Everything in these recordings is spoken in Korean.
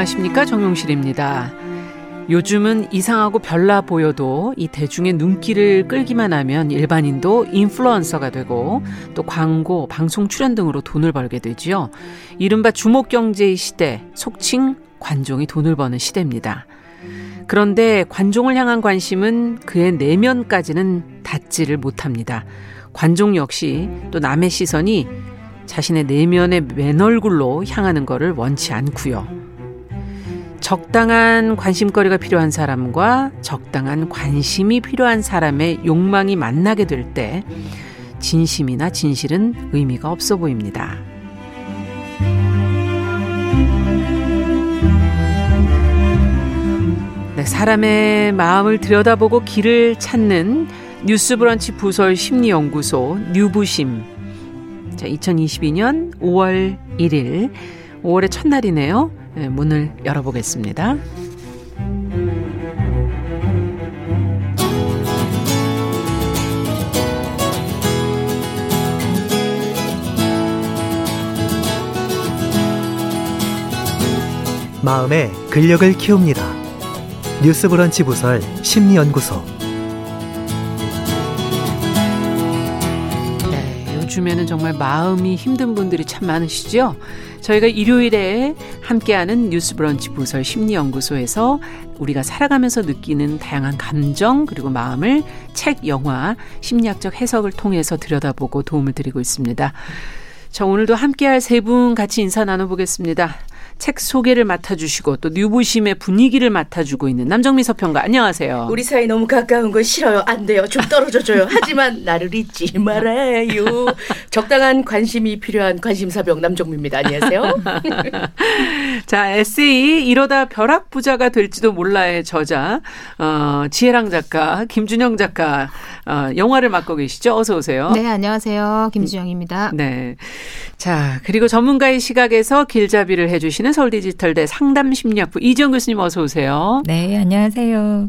안녕하십니까 정용실입니다. 요즘은 이상하고 별나 보여도 이 대중의 눈길을 끌기만 하면 일반인도 인플루언서가 되고 또 광고, 방송 출연 등으로 돈을 벌게 되지요. 이른바 주목 경제의 시대, 속칭 관종이 돈을 버는 시대입니다. 그런데 관종을 향한 관심은 그의 내면까지는 닿지를 못합니다. 관종 역시 또 남의 시선이 자신의 내면의 맨얼굴로 향하는 것을 원치 않고요. 적당한 관심거리가 필요한 사람과 적당한 관심이 필요한 사람의 욕망이 만나게 될 때 진심이나 진실은 의미가 없어 보입니다. 네, 사람의 마음을 들여다보고 길을 찾는 뉴스브런치 부설 심리연구소 뉴부심. 자, 2022년 5월 1일, 5월의 첫날이네요. 네, 문을 열어보겠습니다. 마음의 근력을 키웁니다. 뉴스 브런치 부설 심리연구소. 네, 요즘에는 정말 마음이 힘든 분들이 참 많으시죠? 저희가 일요일에 함께하는 뉴스 브런치 부설 심리연구소에서 우리가 살아가면서 느끼는 다양한 감정 그리고 마음을 책, 영화, 심리학적 해석을 통해서 들여다보고 도움을 드리고 있습니다. 자, 오늘도 함께할 세 분 같이 인사 나눠보겠습니다. 책 소개를 맡아주시고 또 뉴부심의 분위기를 맡아주고 있는 남정미 서평가 안녕하세요. 우리 사이 너무 가까운 거 싫어요. 안 돼요. 좀 떨어져줘요. 하지만 나를 잊지 말아요. 적당한 관심이 필요한 관심사병 남정미입니다. 안녕하세요. 자 에세이 이러다 벼락부자가 될지도 몰라의 저자 어, 지혜랑 작가 김준영 작가 어, 영화를 맡고 계시죠. 어서 오세요. 네 안녕하세요. 김준영입니다. 네. 자 그리고 전문가의 시각에서 길잡이를 해주시는 서울디지털대 상담심리학부 이지영 교수님 어서 오세요. 네, 안녕하세요.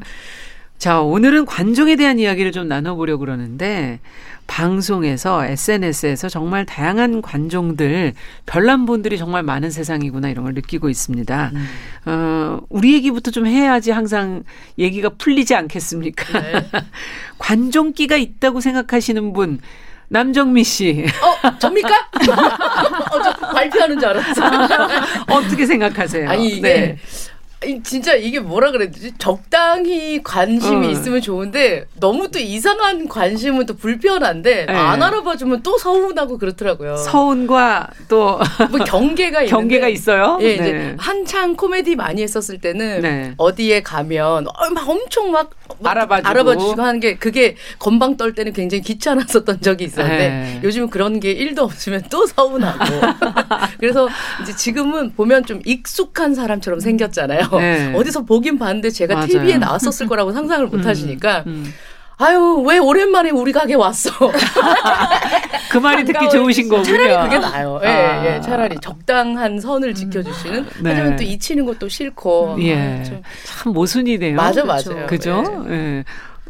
자, 오늘은 관종에 대한 이야기를 좀 나눠보려고 그러는데, 방송에서, SNS에서 정말 다양한 관종들, 별난 분들이 정말 많은 세상이구나 이런 걸 느끼고 있습니다. 음. 어, 우리 얘기부터 좀 해야지 항상 얘기가 풀리지 않겠습니까? 네. 관종기가 있다고 생각하시는 분, 남정미 씨. 어, 접니까? 어, 저 발표하는 줄 알았어. 어떻게 생각하세요? 아니, 이게. 네. 진짜 이게 뭐라 그래야 되지? 적당히 관심이 어. 있으면 좋은데 너무 또 이상한 관심은 또 불편한데 네. 안 알아봐주면 또 서운하고 그렇더라고요. 서운과 또 뭐 경계가 경계가 있어요. 예, 네. 이제 한창 코미디 많이 했었을 때는 네. 어디에 가면 어, 막 엄청 막 알아봐주고. 알아봐주고 하는 게 그게 건방 떨 때는 굉장히 귀찮았었던 적이 있었는데 네. 요즘은 그런 게 1도 없으면 또 서운하고 그래서 이제 지금은 보면 좀 익숙한 사람처럼 생겼잖아요. 네. 어디서 보긴 봤는데 제가 맞아요. TV에 나왔었을 거라고 상상을 못 음, 하시니까 음. 아유 왜 오랜만에 우리 가게 왔어. 그 말이 듣기 좋으신 거군요. 차라리 그게 나아요. 예, 아. 예, 차라리 적당한 선을 지켜주시는. 네. 하지만 또 잊히는 것도 싫고. 예, 아, 참 모순이네요. 맞아, 맞아요. 그죠? 예. 예.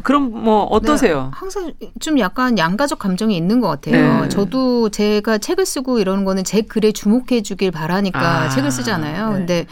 그럼 뭐 어떠세요? 네, 항상 좀 약간 양가적 감정이 있는 것 같아요. 네. 저도 제가 책을 쓰고 이러는 거는 제 글에 주목해 주길 바라니까 아, 책을 쓰잖아요. 네. 근데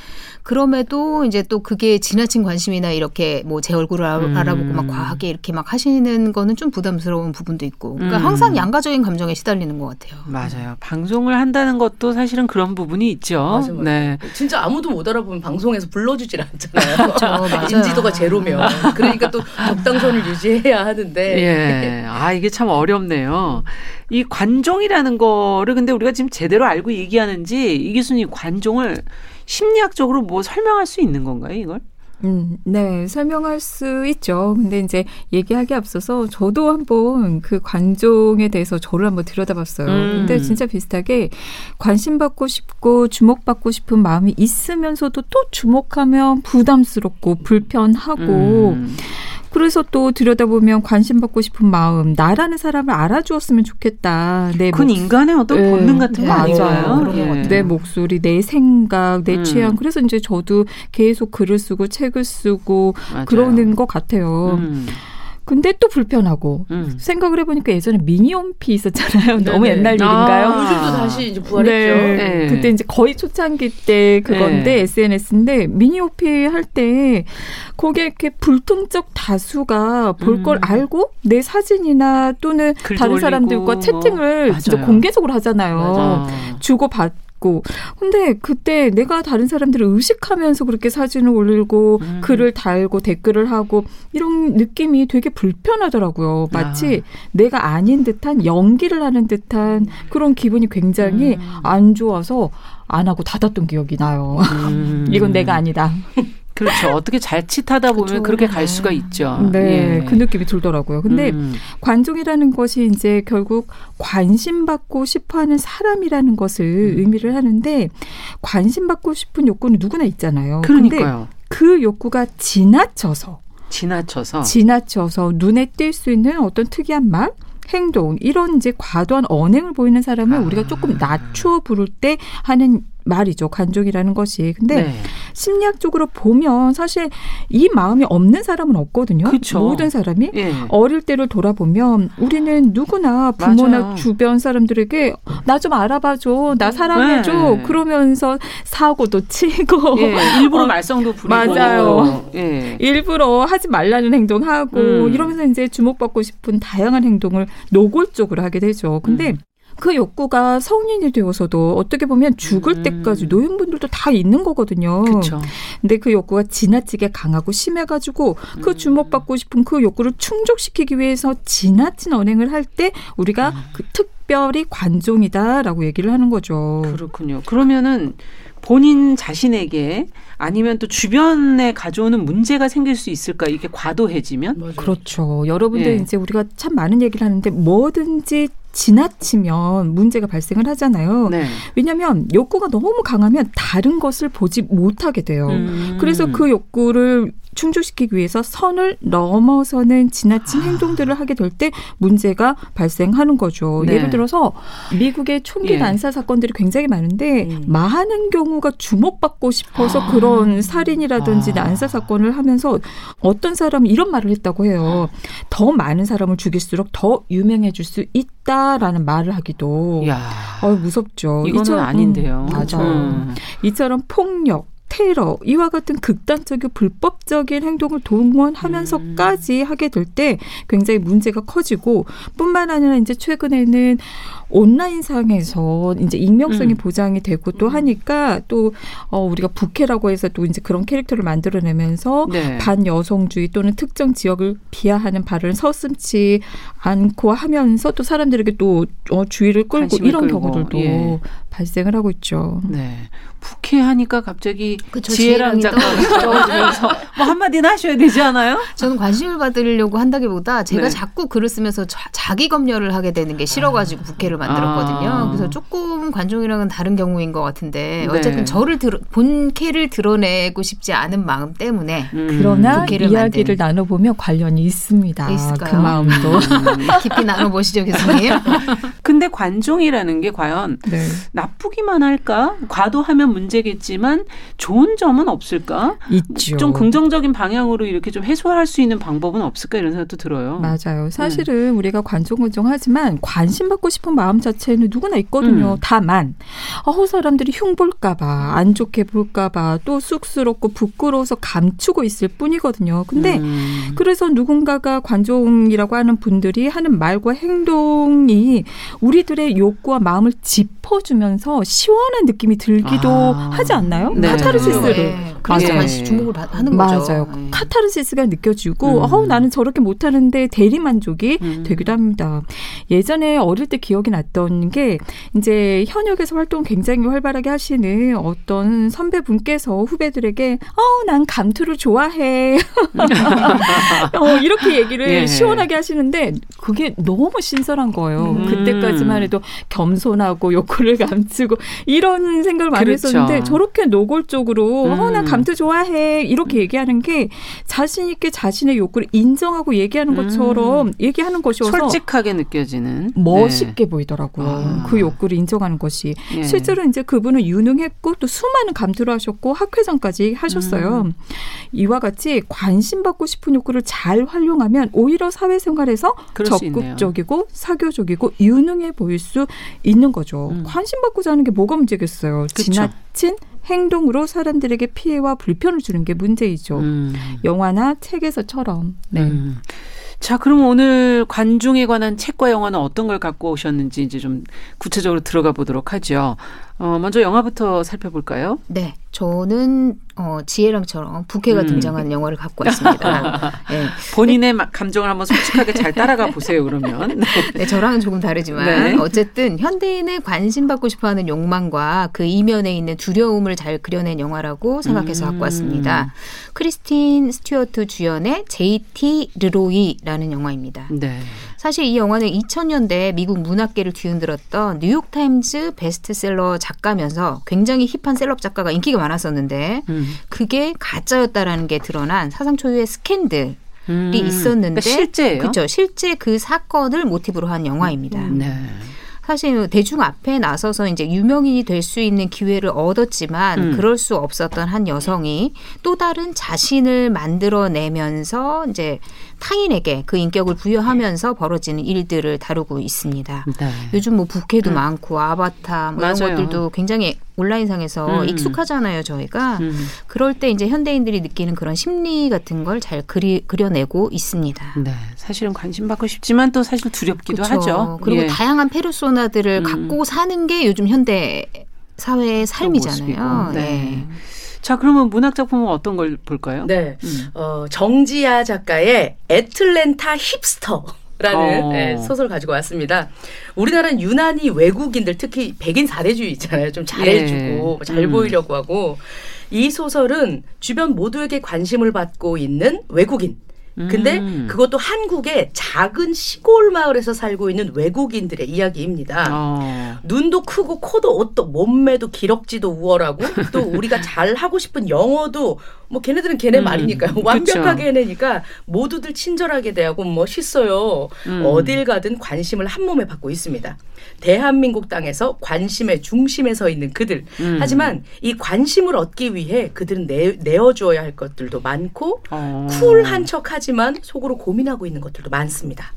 그럼에도 이제 또 그게 지나친 관심이나 이렇게 뭐 제 얼굴을 음. 알아보고 막 과하게 이렇게 막 하시는 거는 좀 부담스러운 부분도 있고. 그러니까 음. 항상 양가적인 감정에 시달리는 것 같아요. 맞아요. 방송을 한다는 것도 사실은 그런 부분이 있죠. 맞아, 맞아. 네. 진짜 아무도 못 알아보면 방송에서 불러주질 않잖아요. 그렇죠. 인지도가 제로면. 그러니까 또 적당선을 유지해야 하는데. 예. 아, 이게 참 어렵네요. 이 관종이라는 거를 근데 우리가 지금 제대로 알고 얘기하는지 이 교수님 관종을 심리학적으로 뭐 설명할 수 있는 건가요, 이걸? 음, 네, 설명할 수 있죠. 근데 이제 얘기하기 앞서서 저도 한번 그 관종에 대해서 저를 한번 들여다봤어요. 음. 근데 진짜 비슷하게 관심받고 싶고 주목받고 싶은 마음이 있으면서도 또 주목하면 부담스럽고 불편하고 음. 그래서 또 들여다보면 관심 받고 싶은 마음, 나라는 사람을 알아주었으면 좋겠다. 내 그건 목... 인간의 어떤 네. 본능 같은 거 아닌가요? 네. 내 목소리, 내 생각, 내 음. 취향. 그래서 이제 저도 계속 글을 쓰고 책을 쓰고 맞아요. 그러는 것 같아요. 음. 근데 또 불편하고 음. 생각을 해보니까 예전에 미니홈피 있었잖아요. 네네. 너무 옛날 일인가요? 아, 요즘도 다시 이제 부활했죠. 네. 네. 그때 이제 거의 초창기 때 그건데 네. SNS인데 미니홈피 할 때 거기에 이렇게 불통적 다수가 볼걸 음. 알고 내 사진이나 또는 다른 사람들과 채팅을 진짜 공개적으로 하잖아요. 맞아. 주고 받 있고. 근데 그때 내가 다른 사람들을 의식하면서 그렇게 사진을 올리고 음. 글을 달고 댓글을 하고 이런 느낌이 되게 불편하더라고요. 마치 아. 내가 아닌 듯한 연기를 하는 듯한 그런 기분이 굉장히 음. 안 좋아서 안 하고 닫았던 기억이 나요. 음. 이건 내가 아니다. 그렇죠. 어떻게 자칫하다 보면 그렇죠. 그렇게 갈 수가 있죠. 네, 예. 그 느낌이 들더라고요. 근데 음. 관종이라는 것이 이제 결국 관심 받고 싶어하는 사람이라는 것을 음. 의미를 하는데 관심 받고 싶은 욕구는 누구나 있잖아요. 그러니까요. 그 욕구가 지나쳐서 지나쳐서 지나쳐서 눈에 띌 수 있는 어떤 특이한 말 행동 이런 이제 과도한 언행을 보이는 사람을 아. 우리가 조금 낮추어 부를 때 하는 말이죠. 관종이라는 것이. 근데 네. 심리학적으로 보면 사실 이 마음이 없는 사람은 없거든요. 그쵸. 모든 사람이 예. 어릴 때를 돌아보면 우리는 누구나 부모나 맞아요. 주변 사람들에게 나 좀 알아봐줘, 나 사랑해줘 네. 그러면서 사고도 치고 예. 일부러 어, 말썽도 부리고 맞아요. 예. 일부러 하지 말라는 행동하고 음. 이러면서 이제 주목받고 싶은 다양한 행동을 노골적으로 하게 되죠. 근데 음. 그 욕구가 성인이 되어서도 어떻게 보면 죽을 음. 때까지 노인분들도 다 있는 거거든요. 그쵸. 근데 그 욕구가 지나치게 강하고 심해가지고 그 음. 주목받고 싶은 그 욕구를 충족시키기 위해서 지나친 언행을 할 때 우리가 음. 그 특별히 관종이다라고 얘기를 하는 거죠. 그렇군요. 그러면은 본인 자신에게 아니면 또 주변에 가져오는 문제가 생길 수 있을까? 이게 과도해지면? 맞아요. 그렇죠. 여러분들 예. 이제 우리가 참 많은 얘기를 하는데 뭐든지 지나치면 문제가 발생을 하잖아요. 네. 왜냐하면 욕구가 너무 강하면 다른 것을 보지 못하게 돼요. 음. 그래서 그 욕구를 충족시키기 위해서 선을 넘어서는 지나친 아. 행동들을 하게 될 때 문제가 발생하는 거죠. 네. 예를 들어서 미국의 총기 예. 난사 사건들이 굉장히 많은데 음. 많은 경우가 주목받고 싶어서 아. 그런 살인이라든지 아. 난사 사건을 하면서 어떤 사람은 이런 말을 했다고 해요. 더 많은 사람을 죽일수록 더 유명해질 수 있다라는 말을 하기도 어, 무섭죠. 이거는 이처럼, 아닌데요. 음, 맞아. 음. 이처럼 폭력 테러 이와 같은 극단적이고 불법적인 행동을 동원하면서까지 음. 하게 될 때 굉장히 문제가 커지고 뿐만 아니라 이제 최근에는 온라인상에서 이제 익명성이 음. 보장이 되고 또 음. 하니까 또 어, 우리가 부캐라고 해서 또 이제 그런 캐릭터를 만들어내면서 네. 반여성주의 또는 특정 지역을 비하하는 발언을 서슴지 않고 하면서 또 사람들에게 또 어, 주의를 끌고 이런 끌고. 경우들도 예. 발생을 하고 있죠. 네. 부캐하니까 갑자기 그쵸, 지혜랑 작가가 뭐 한마디는 하셔야 되지 않아요? 저는 관심을 받으려고 한다기보다 제가 네. 자꾸 글을 쓰면서 자, 기 검열을 하게 되는 게 싫어가지고 부캐를 만들었거든요. 아. 그래서 조금 관종이랑은 다른 경우인 것 같은데 네. 어쨌든 저를 드러, 본캐를 드러내고 싶지 않은 마음 때문에 음. 그러나 이야기를 나눠보면 관련이 있습니다. 있을까요? 그 마음도 음. 깊이 나눠보시죠 교수님. 근데 관종이라는 게 과연 네. 나쁘기만 할까? 과도하면 문제겠지만 좋은 점은 없을까? 있죠. 좀 긍정적인 방향으로 이렇게 좀 해소할 수 있는 방법은 없을까 이런 생각도 들어요. 맞아요. 사실은 네. 우리가 관종관종하지만 관심 받고 싶은 마음 자체는 누구나 있거든요. 음. 다만 어 사람들이 흉볼까봐 안 좋게 볼까봐 또 쑥스럽고 부끄러워서 감추고 있을 뿐이거든요. 근데 음. 그래서 누군가가 관종이라고 하는 분들이 하는 말과 행동이 우리들의 욕구와 마음을 짚어주면서 시원한 느낌이 들기도 아. 하지 않나요? 네. 카타르시스를. 네. 그래서 맞아요. 주목을 하는 거죠. 맞아요. 네. 카타르시스가 느껴지고 음. 어 나는 저렇게 못하는데 대리 만족이 음. 되기도 합니다. 예전에 어릴 때 기억이 났던 게 이제 현역에서 활동 굉장히 활발하게 하시는 어떤 선배분께서 후배들에게 어난 감투를 좋아해 어, 이렇게 얘기를 예. 시원하게 하시는데 그게 너무 신선한 거예요. 음. 그때까지만 해도 겸손하고 욕구를 감추고 이런 생각을 많이 그렇죠. 했었는데 저렇게 노골적으로 음. 어난 감투 좋아해 이렇게 얘기하는 게 자신 있게 자신의 욕구를 인정하고 얘기하는 것처럼 음. 얘기하는 것이어서 솔직하게 느껴지는 멋있게 네. 보이더라고요. 아. 그 욕구를 인정하는 것이 예. 실제로 이제 그분은 유능했고 또 수많은 감투를 하셨고 학회장까지 하셨어요. 음. 이와 같이 관심 받고 싶은 욕구를 잘 활용하면 오히려 사회생활에서 적극적이고 사교적이고 유능해 보일 수 있는 거죠. 음. 관심 받고자 하는 게 뭐가 문제겠어요. 그쵸. 지나친 행동으로 사람들에게 피해와 불편을 주는 게 문제이죠. 음. 영화나 책에서처럼. 네. 음. 자, 그럼 오늘 관중에 관한 책과 영화는 어떤 걸 갖고 오셨는지 이제 좀 구체적으로 들어가 보도록 하죠. 어, 먼저 영화부터 살펴볼까요? 네. 저는 어, 지혜랑처럼 부캐가 음. 등장하는 영화를 갖고 왔습니다. 네. 본인의 감정을 한번 솔직하게 잘 따라가 보세요. 그러면. 네, 저랑은 조금 다르지만 네. 어쨌든 현대인의 관심 받고 싶어하는 욕망과 그 이면에 있는 두려움을 잘 그려낸 영화라고 생각해서 음. 갖고 왔습니다. 크리스틴 스튜어트 주연의 J.T. 르로이라는 영화입니다. 네. 사실 이 영화는 2000년대 미국 문학계를 뒤흔들었던 뉴욕타임즈 베스트셀러 작가면서 굉장히 hip한 celeb 작가가 인기가 많았었는데 음. 그게 가짜였다라는 게 드러난 사상 초유의 스캔들 음. 있었는데 그러니까 실제예요? 그렇죠. 실제 그 사건을 모티브로 한 영화입니다. 음. 네. 사실 대중 앞에 나서서 이제 유명인이 될 수 있는 기회를 얻었지만 음. 그럴 수 없었던 한 여성이 또 다른 자신을 만들어내면서 이제 타인에게 그 인격을 부여하면서 벌어지는 일들을 다루고 있습니다. 네. 요즘 뭐 부캐도 음. 많고 아바타 뭐 이런 것들도 굉장히 온라인상에서 음. 익숙하잖아요, 저희가. 음. 그럴 때 이제 현대인들이 느끼는 그런 심리 같은 걸 잘 그려내고 있습니다. 네. 사실은 관심 받고 싶지만 또 사실 두렵기도 그쵸. 하죠. 그리고 예. 다양한 페르소나들을 음. 갖고 사는 게 요즘 현대 사회의 삶이잖아요. 네. 네. 자, 그러면 문학 작품은 어떤 걸 볼까요? 네. 음. 어, 정지아 작가의 애틀랜타 힙스터. 라는 어. 네, 소설 가지고 왔습니다. 우리나라는 유난히 외국인들 특히 백인 사대주의 있잖아요. 좀 잘해주고 예. 잘 음. 보이려고 하고 이 소설은 주변 모두에게 관심을 받고 있는 외국인 근데 음. 그것도 한국의 작은 시골 마을에서 살고 있는 외국인들의 이야기입니다. 어. 눈도 크고 코도 옷도 몸매도 기럭지도 우월하고 또 우리가 잘 하고 싶은 영어도 뭐 걔네들은 걔네 음. 말이니까요. 완벽하게 해내니까 모두들 친절하게 대하고 멋있어요. 음. 어딜 가든 관심을 한 몸에 받고 있습니다. 대한민국 땅에서 관심의 중심에 서 있는 그들. 음. 하지만 이 관심을 얻기 위해 그들은 내, 내어주어야 할 것들도 많고 어. 쿨한 척하지만 속으로 고민하고 있는 것들도 많습니다.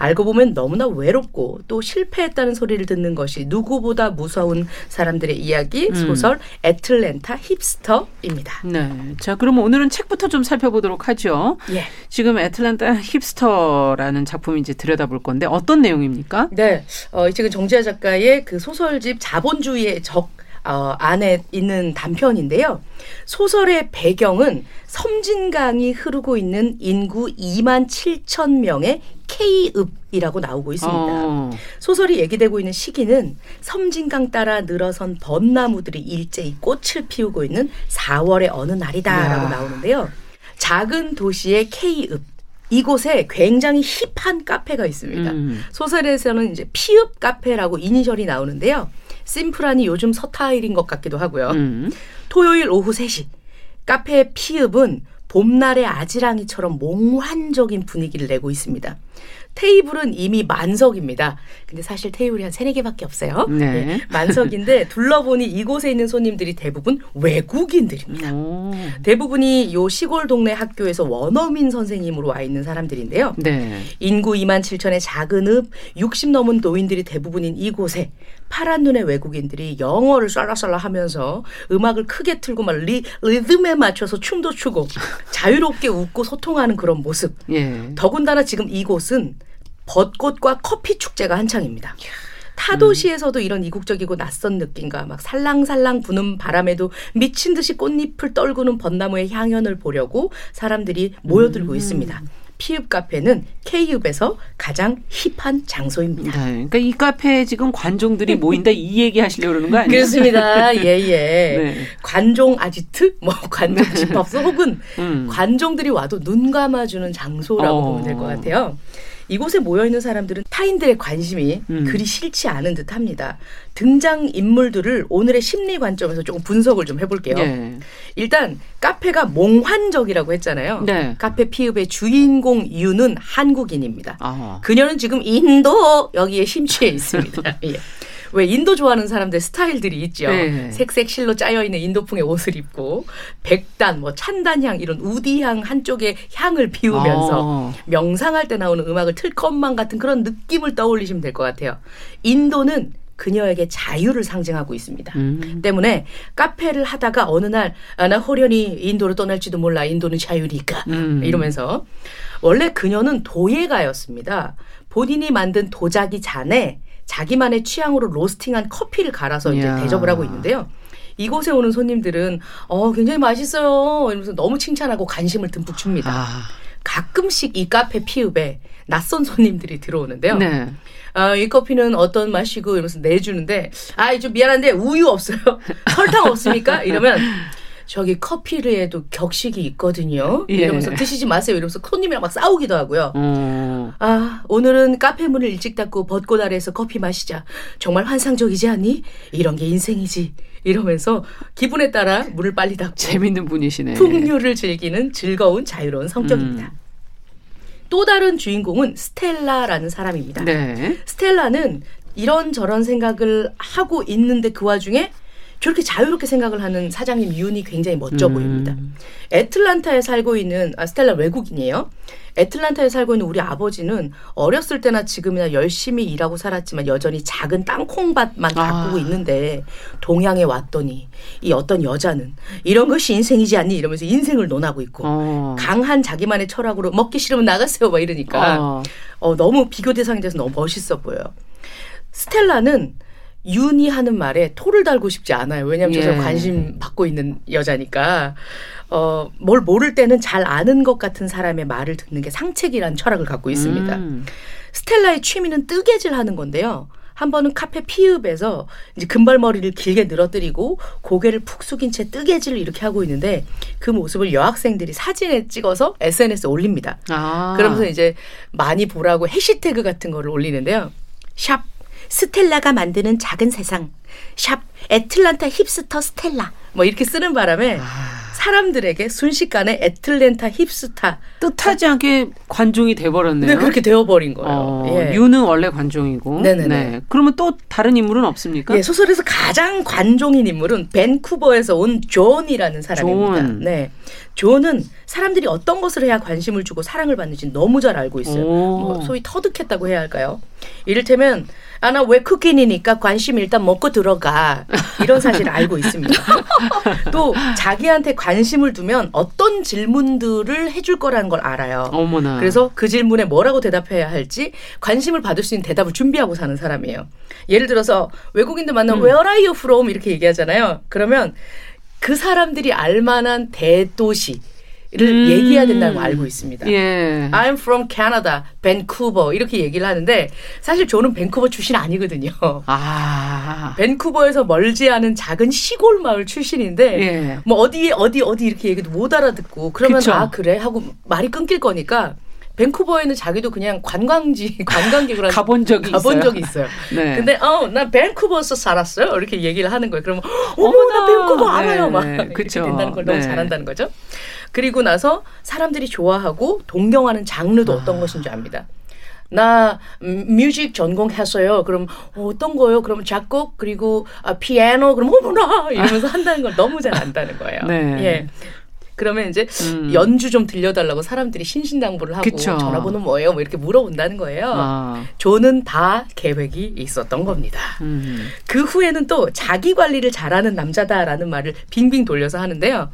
알고 보면 너무나 외롭고 또 실패했다는 소리를 듣는 것이 누구보다 무서운 사람들의 이야기 음. 소설 애틀랜타 힙스터입니다. 네. 자, 그럼 오늘은 책부터 좀 살펴보도록 하죠. 예. 지금 애틀랜타 힙스터라는 작품 이제 들여다볼 건데 어떤 내용입니까? 네. 어, 이 책은 정지아 작가의 그 소설집 자본주의의 적 어, 안에 있는 단편인데요. 소설의 배경은 섬진강이 흐르고 있는 인구 2만 7천 명의 K읍이라고 나오고 있습니다. 어. 소설이 얘기되고 있는 시기는 섬진강 따라 늘어선 벚나무들이 일제히 꽃을 피우고 있는 4월의 어느 날이다라고 나오는데요. 작은 도시의 K읍 이곳에 굉장히 힙한 카페가 있습니다. 음. 소설에서는 이제 피읍 카페라고 이니셜이 나오는데요. 심플하니 요즘 서타일인 것 같기도 하고요. 음. 토요일 오후 3시 카페 피읍은 봄날의 아지랑이처럼 몽환적인 분위기를 내고 있습니다. 테이블은 이미 만석입니다. 근데 사실 테이블이 한 세네 개밖에 없어요. 네. 네. 만석인데 둘러보니 이곳에 있는 손님들이 대부분 외국인들입니다. 오. 대부분이 요 시골 동네 학교에서 원어민 선생님으로 와 있는 사람들인데요. 네. 인구 2만 7천의 작은 읍, 60 넘은 노인들이 대부분인 이곳에 파란 눈의 외국인들이 영어를 쏠라쏠라 하면서 음악을 크게 틀고 막 리, 리듬에 맞춰서 춤도 추고 자유롭게 웃고 소통하는 그런 모습. 예. 더군다나 지금 이곳은 벚꽃과 커피 축제가 한창입니다. 타도시에서도 이런 이국적이고 낯선 느낌과 막 살랑살랑 부는 바람에도 미친 듯이 꽃잎을 떨구는 벚나무의 향연을 보려고 사람들이 모여들고 음. 있습니다. 피읍 카페는 K읍에서 가장 힙한 장소입니다. 네, 그러니까 이 카페에 지금 관종들이 모인다 이 얘기 하시려고 그러는 거 아니에요? 그렇습니다. 예, 예. 네. 관종 아지트, 뭐 관종 집합소 혹은 음. 관종들이 와도 눈 감아주는 장소라고 어. 보면 될 것 같아요. 이곳에 모여 있는 사람들은 타인들의 관심이 음. 그리 싫지 않은 듯합니다. 등장 인물들을 오늘의 심리 관점에서 조금 분석을 좀 해볼게요. 네. 일단 카페가 몽환적이라고 했잖아요. 네. 카페 피읍의 주인공 유는 한국인입니다. 아하. 그녀는 지금 인도 여기에 심취해 있습니다. 예. 왜 인도 좋아하는 사람들 스타일들이 있죠. 네. 색색 실로 짜여 있는 인도풍의 옷을 입고 백단, 뭐 찬단향 이런 우디향 한쪽에 향을 피우면서 어. 명상할 때 나오는 음악을 틀 것만 같은 그런 느낌을 떠올리시면 될 것 같아요. 인도는 그녀에게 자유를 상징하고 있습니다. 음. 때문에 카페를 하다가 어느 날 아, 나 호련히 인도로 떠날지도 몰라 인도는 자유니까 음. 이러면서 원래 그녀는 도예가였습니다. 본인이 만든 도자기 잔에 자기만의 취향으로 로스팅한 커피를 갈아서 이제 대접을 하고 있는데요. 이곳에 오는 손님들은 어 굉장히 맛있어요 이러면서 너무 칭찬하고 관심을 듬뿍 줍니다. 아. 가끔씩 이 카페 피읍에 낯선 손님들이 들어오는데요. 네. 아, 이 커피는 어떤 맛이고 이러면서 내주는데 아, 좀 미안한데 우유 없어요. 설탕 없습니까? 이러면 저기 커피에도 격식이 있거든요. 예. 이러면서 드시지 마세요. 이러면서 손님이랑 막 싸우기도 하고요. 음. 아, 오늘은 카페 문을 일찍 닫고 벚꽃 아래에서 커피 마시자. 정말 환상적이지 않니? 이런 게 인생이지. 이러면서 기분에 따라 문을 빨리 닫고 재밌는 분이시네. 풍류를 즐기는 즐거운 자유로운 성격입니다. 음. 또 다른 주인공은 스텔라라는 사람입니다. 네. 스텔라는 이런저런 생각을 하고 있는데 그 와중에 저렇게 자유롭게 생각을 하는 사장님 윤이 굉장히 멋져 음. 보입니다. 애틀란타에 살고 있는 아, 스텔라 외국인이에요. 애틀란타에 살고 있는 우리 아버지는 어렸을 때나 지금이나 열심히 일하고 살았지만 여전히 작은 땅콩밭만 아. 가꾸고 아. 있는데 동양에 왔더니 이 어떤 여자는 이런 것이 인생이지 않니 이러면서 인생을 논하고 있고 어. 강한 자기만의 철학으로 먹기 싫으면 나가세요 막 이러니까 어. 어, 너무 비교 대상이 돼서 너무 멋있어 보여요. 스텔라는 윤이 하는 말에 토를 달고 싶지 않아요. 왜냐하면 예. 저 관심 받고 있는 여자니까. 어, 뭘 모를 때는 잘 아는 것 같은 사람의 말을 듣는 게 상책이라는 철학을 갖고 있습니다. 음. 스텔라의 취미는 뜨개질 하는 건데요. 한 번은 카페 피읍에서 이제 금발머리를 길게 늘어뜨리고 고개를 푹 숙인 채 뜨개질을 이렇게 하고 있는데 그 모습을 여학생들이 사진에 찍어서 SNS에 올립니다. 아. 그러면서 이제 많이 보라고 해시태그 같은 거를 올리는데요. 샵 스텔라가 만드는 작은 세상. 샵 애틀란타 힙스터 스텔라. 뭐 이렇게 쓰는 바람에 아. 사람들에게 순식간에 애틀랜타 힙스타 뜻하지 않게 관종이 돼버렸네요. 네, 그렇게 되어버린 거예요. 어, 예. 유는 원래 관종이고. 네네네. 네. 그러면 또 다른 인물은 없습니까? 네, 소설에서 가장 관종인 인물은 밴쿠버에서 온 존이라는 사람입니다. 존. 네, 존은 사람들이 어떤 것을 해야 관심을 주고 사랑을 받는지 너무 잘 알고 있어요. 뭐 소위 터득했다고 해야 할까요? 이를테면 아, 나 외국인이니까 관심 일단 먹고 들어가. 이런 사실을 알고 있습니다. 또 자기한테 관심을 두면 어떤 질문들을 해줄 거라는 걸 알아요. 어머나. 그래서 그 질문에 뭐라고 대답해야 할지 관심을 받을 수 있는 대답을 준비하고 사는 사람이에요. 예를 들어서 외국인들 만나면 음. Where are you from? 이렇게 얘기하잖아요. 그러면 그 사람들이 알만한 대도시 를 음. 얘기해야 된다는 걸 알고 있습니다. 예. I'm from Canada, Vancouver 이렇게 얘기를 하는데 사실 저는 밴쿠버 출신 아니거든요. 아. 밴쿠버에서 멀지 않은 작은 시골 마을 출신인데 예. 뭐 어디 어디 어디 이렇게 얘기도 못 알아듣고 그러면 그쵸. 아 그래 하고 말이 끊길 거니까 밴쿠버에는 자기도 그냥 관광지 관광객으로 가본 적이 가본 있어요. 적이 있어요. 네. 근데 어나 밴쿠버에서 살았어요. 이렇게 얘기를 하는 거예요. 그러면 어머 나 밴쿠버 알아요. 네. 막 네. 이렇게 된다는 걸 너무 네. 잘한다는 거죠. 그리고 나서 사람들이 좋아하고 동경하는 장르도 어떤 아. 것인지 압니다. 나 뮤직 전공했어요. 그럼 어, 떤 거요? 그럼 작곡 그리고 아, 피아노 그럼 어머나 이러면서 한다는 걸 너무 잘 안다는 거예요. 네. 예. 그러면 이제 음. 연주 좀 들려달라고 사람들이 신신당부를 하고 그쵸. 전화번호 뭐예요? 뭐 이렇게 물어본다는 거예요. 아. 조는 다 계획이 있었던 겁니다. 음. 그 후에는 또 자기 관리를 잘하는 남자다라는 말을 빙빙 돌려서 하는데요.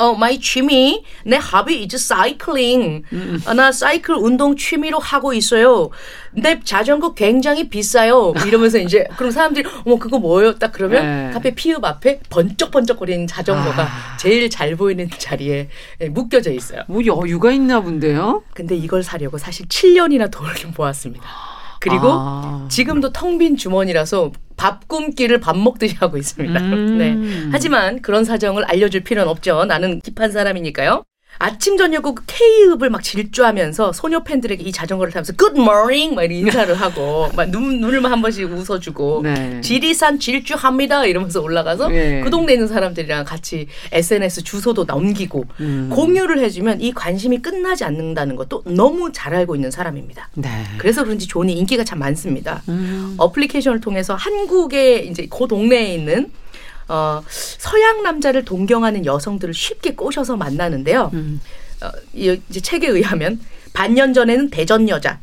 어, my 취미, 내 hobby 이제 사이클링. 음. 어, 나 사이클 운동 취미로 하고 있어요. 내 자전거 굉장히 비싸요. 이러면서 이제 그럼 사람들이 어머 그거 뭐예요? 딱 그러면 네. 카페 피읍 앞에 번쩍번쩍거리는 자전거가 아. 제일 잘 보이는 자리에 예, 묶여져 있어요. 뭐 여유가 있나 본데요? 근데 이걸 사려고 사실 7년이나 돈을 모았습니다. 그리고 아. 지금도 텅 빈 주머니라서 밥 굶기를 밥 먹듯이 하고 있습니다. 음. 네. 하지만 그런 사정을 알려줄 필요는 없죠. 나는 deep한 사람이니까요. 아침 저녁으로 그 K읍을 막 질주하면서 소녀 팬들에게 이 자전거를 타면서 Good morning 막 인사를 하고 막 눈, 눈을만 한 번씩 웃어주고 네. 지리산 질주합니다 이러면서 올라가서 네. 그 동네 있는 사람들이랑 같이 SNS 주소도 넘기고 음. 공유를 해주면 이 관심이 끝나지 않는다는 것도 너무 잘 알고 있는 사람입니다. 네. 그래서 그런지 존이 인기가 참 많습니다. 음. 어플리케이션을 통해서 한국의 이제 그 동네에 있는 어, 서양 남자를 동경하는 여성들을 쉽게 꼬셔서 만나는데요. 음. 어, 이- 이제 책에 의하면 반년 전에는 대전 여자,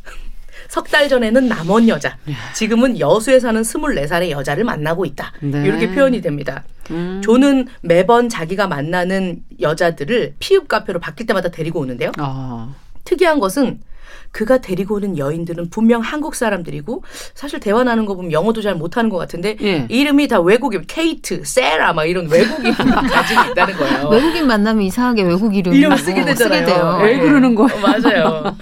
석 달 전에는 남원 여자, 지금은 여수에 사는 24살의 여자를 만나고 있다. 네. 이렇게 표현이 됩니다. 음. 조는 매번 자기가 만나는 여자들을 피읍 카페로 바뀔 때마다 데리고 오는데요. 어. 특이한 것은 그가 데리고 오는 여인들은 분명 한국 사람들이고 사실 대화 나는 거 보면 영어도 잘 못하는 것 같은데 예. 이름이 다 외국인 케이트, 세라 막 이런 외국인 가지고 있다는 거예요. 외국인 만나면 이상하게 외국 이름 이름을 쓰게 되잖아요. 돼요. 왜 그러는 거예요? 어, 맞아요.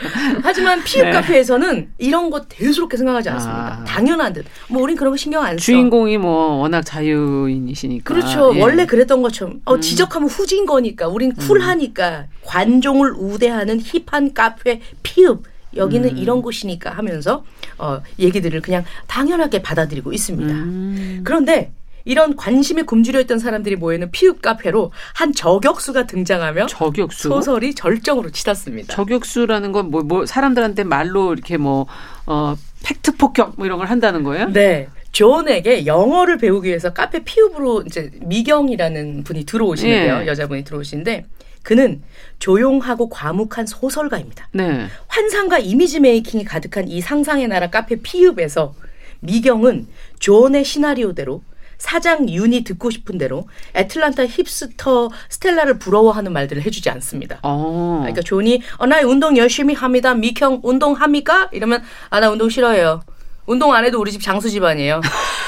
하지만 피읍 네. 카페에서는 이런 거 대수롭게 생각하지 않습니다. 아. 당연한 듯. 뭐 우린 그런 거 신경 안 써. 주인공이 뭐 워낙 자유인이시니까. 그렇죠. 예. 원래 그랬던 것처럼 어, 음. 지적하면 후진 거니까 우린 쿨하니까 관종을 우대하는 힙한 카페 피읍 여기는 음. 이런 곳이니까 하면서 어, 얘기들을 그냥 당연하게 받아들이고 있습니다. 음. 그런데 이런 관심에 굶주려 있던 사람들이 모이는 피읍 카페로 한 저격수가 등장하며 저격수. 소설이 절정으로 치닫습니다. 저격수라는 건 뭐 뭐 사람들한테 말로 이렇게 뭐 어, 팩트 폭격 뭐 이런 걸 한다는 거예요? 네. 존에게 영어를 배우기 위해서 카페 피읍으로 이제 미경이라는 분이 들어오시는데요. 예. 여자분이 들어오시는데 그는 조용하고 과묵한 소설가입니다. 네. 환상과 image making이 가득한 이 상상의 나라 카페 피읍에서 미경은 존의 시나리오대로 사장 윤이 듣고 싶은 대로 애틀란타 힙스터 스텔라를 부러워하는 말들을 해주지 않습니다. 어. 그러니까 존이 어, 나 운동 열심히 합니다. 미경 운동합니까? 이러면 아 나 운동 싫어해요. 운동 안 해도 우리 집 장수 집안이에요.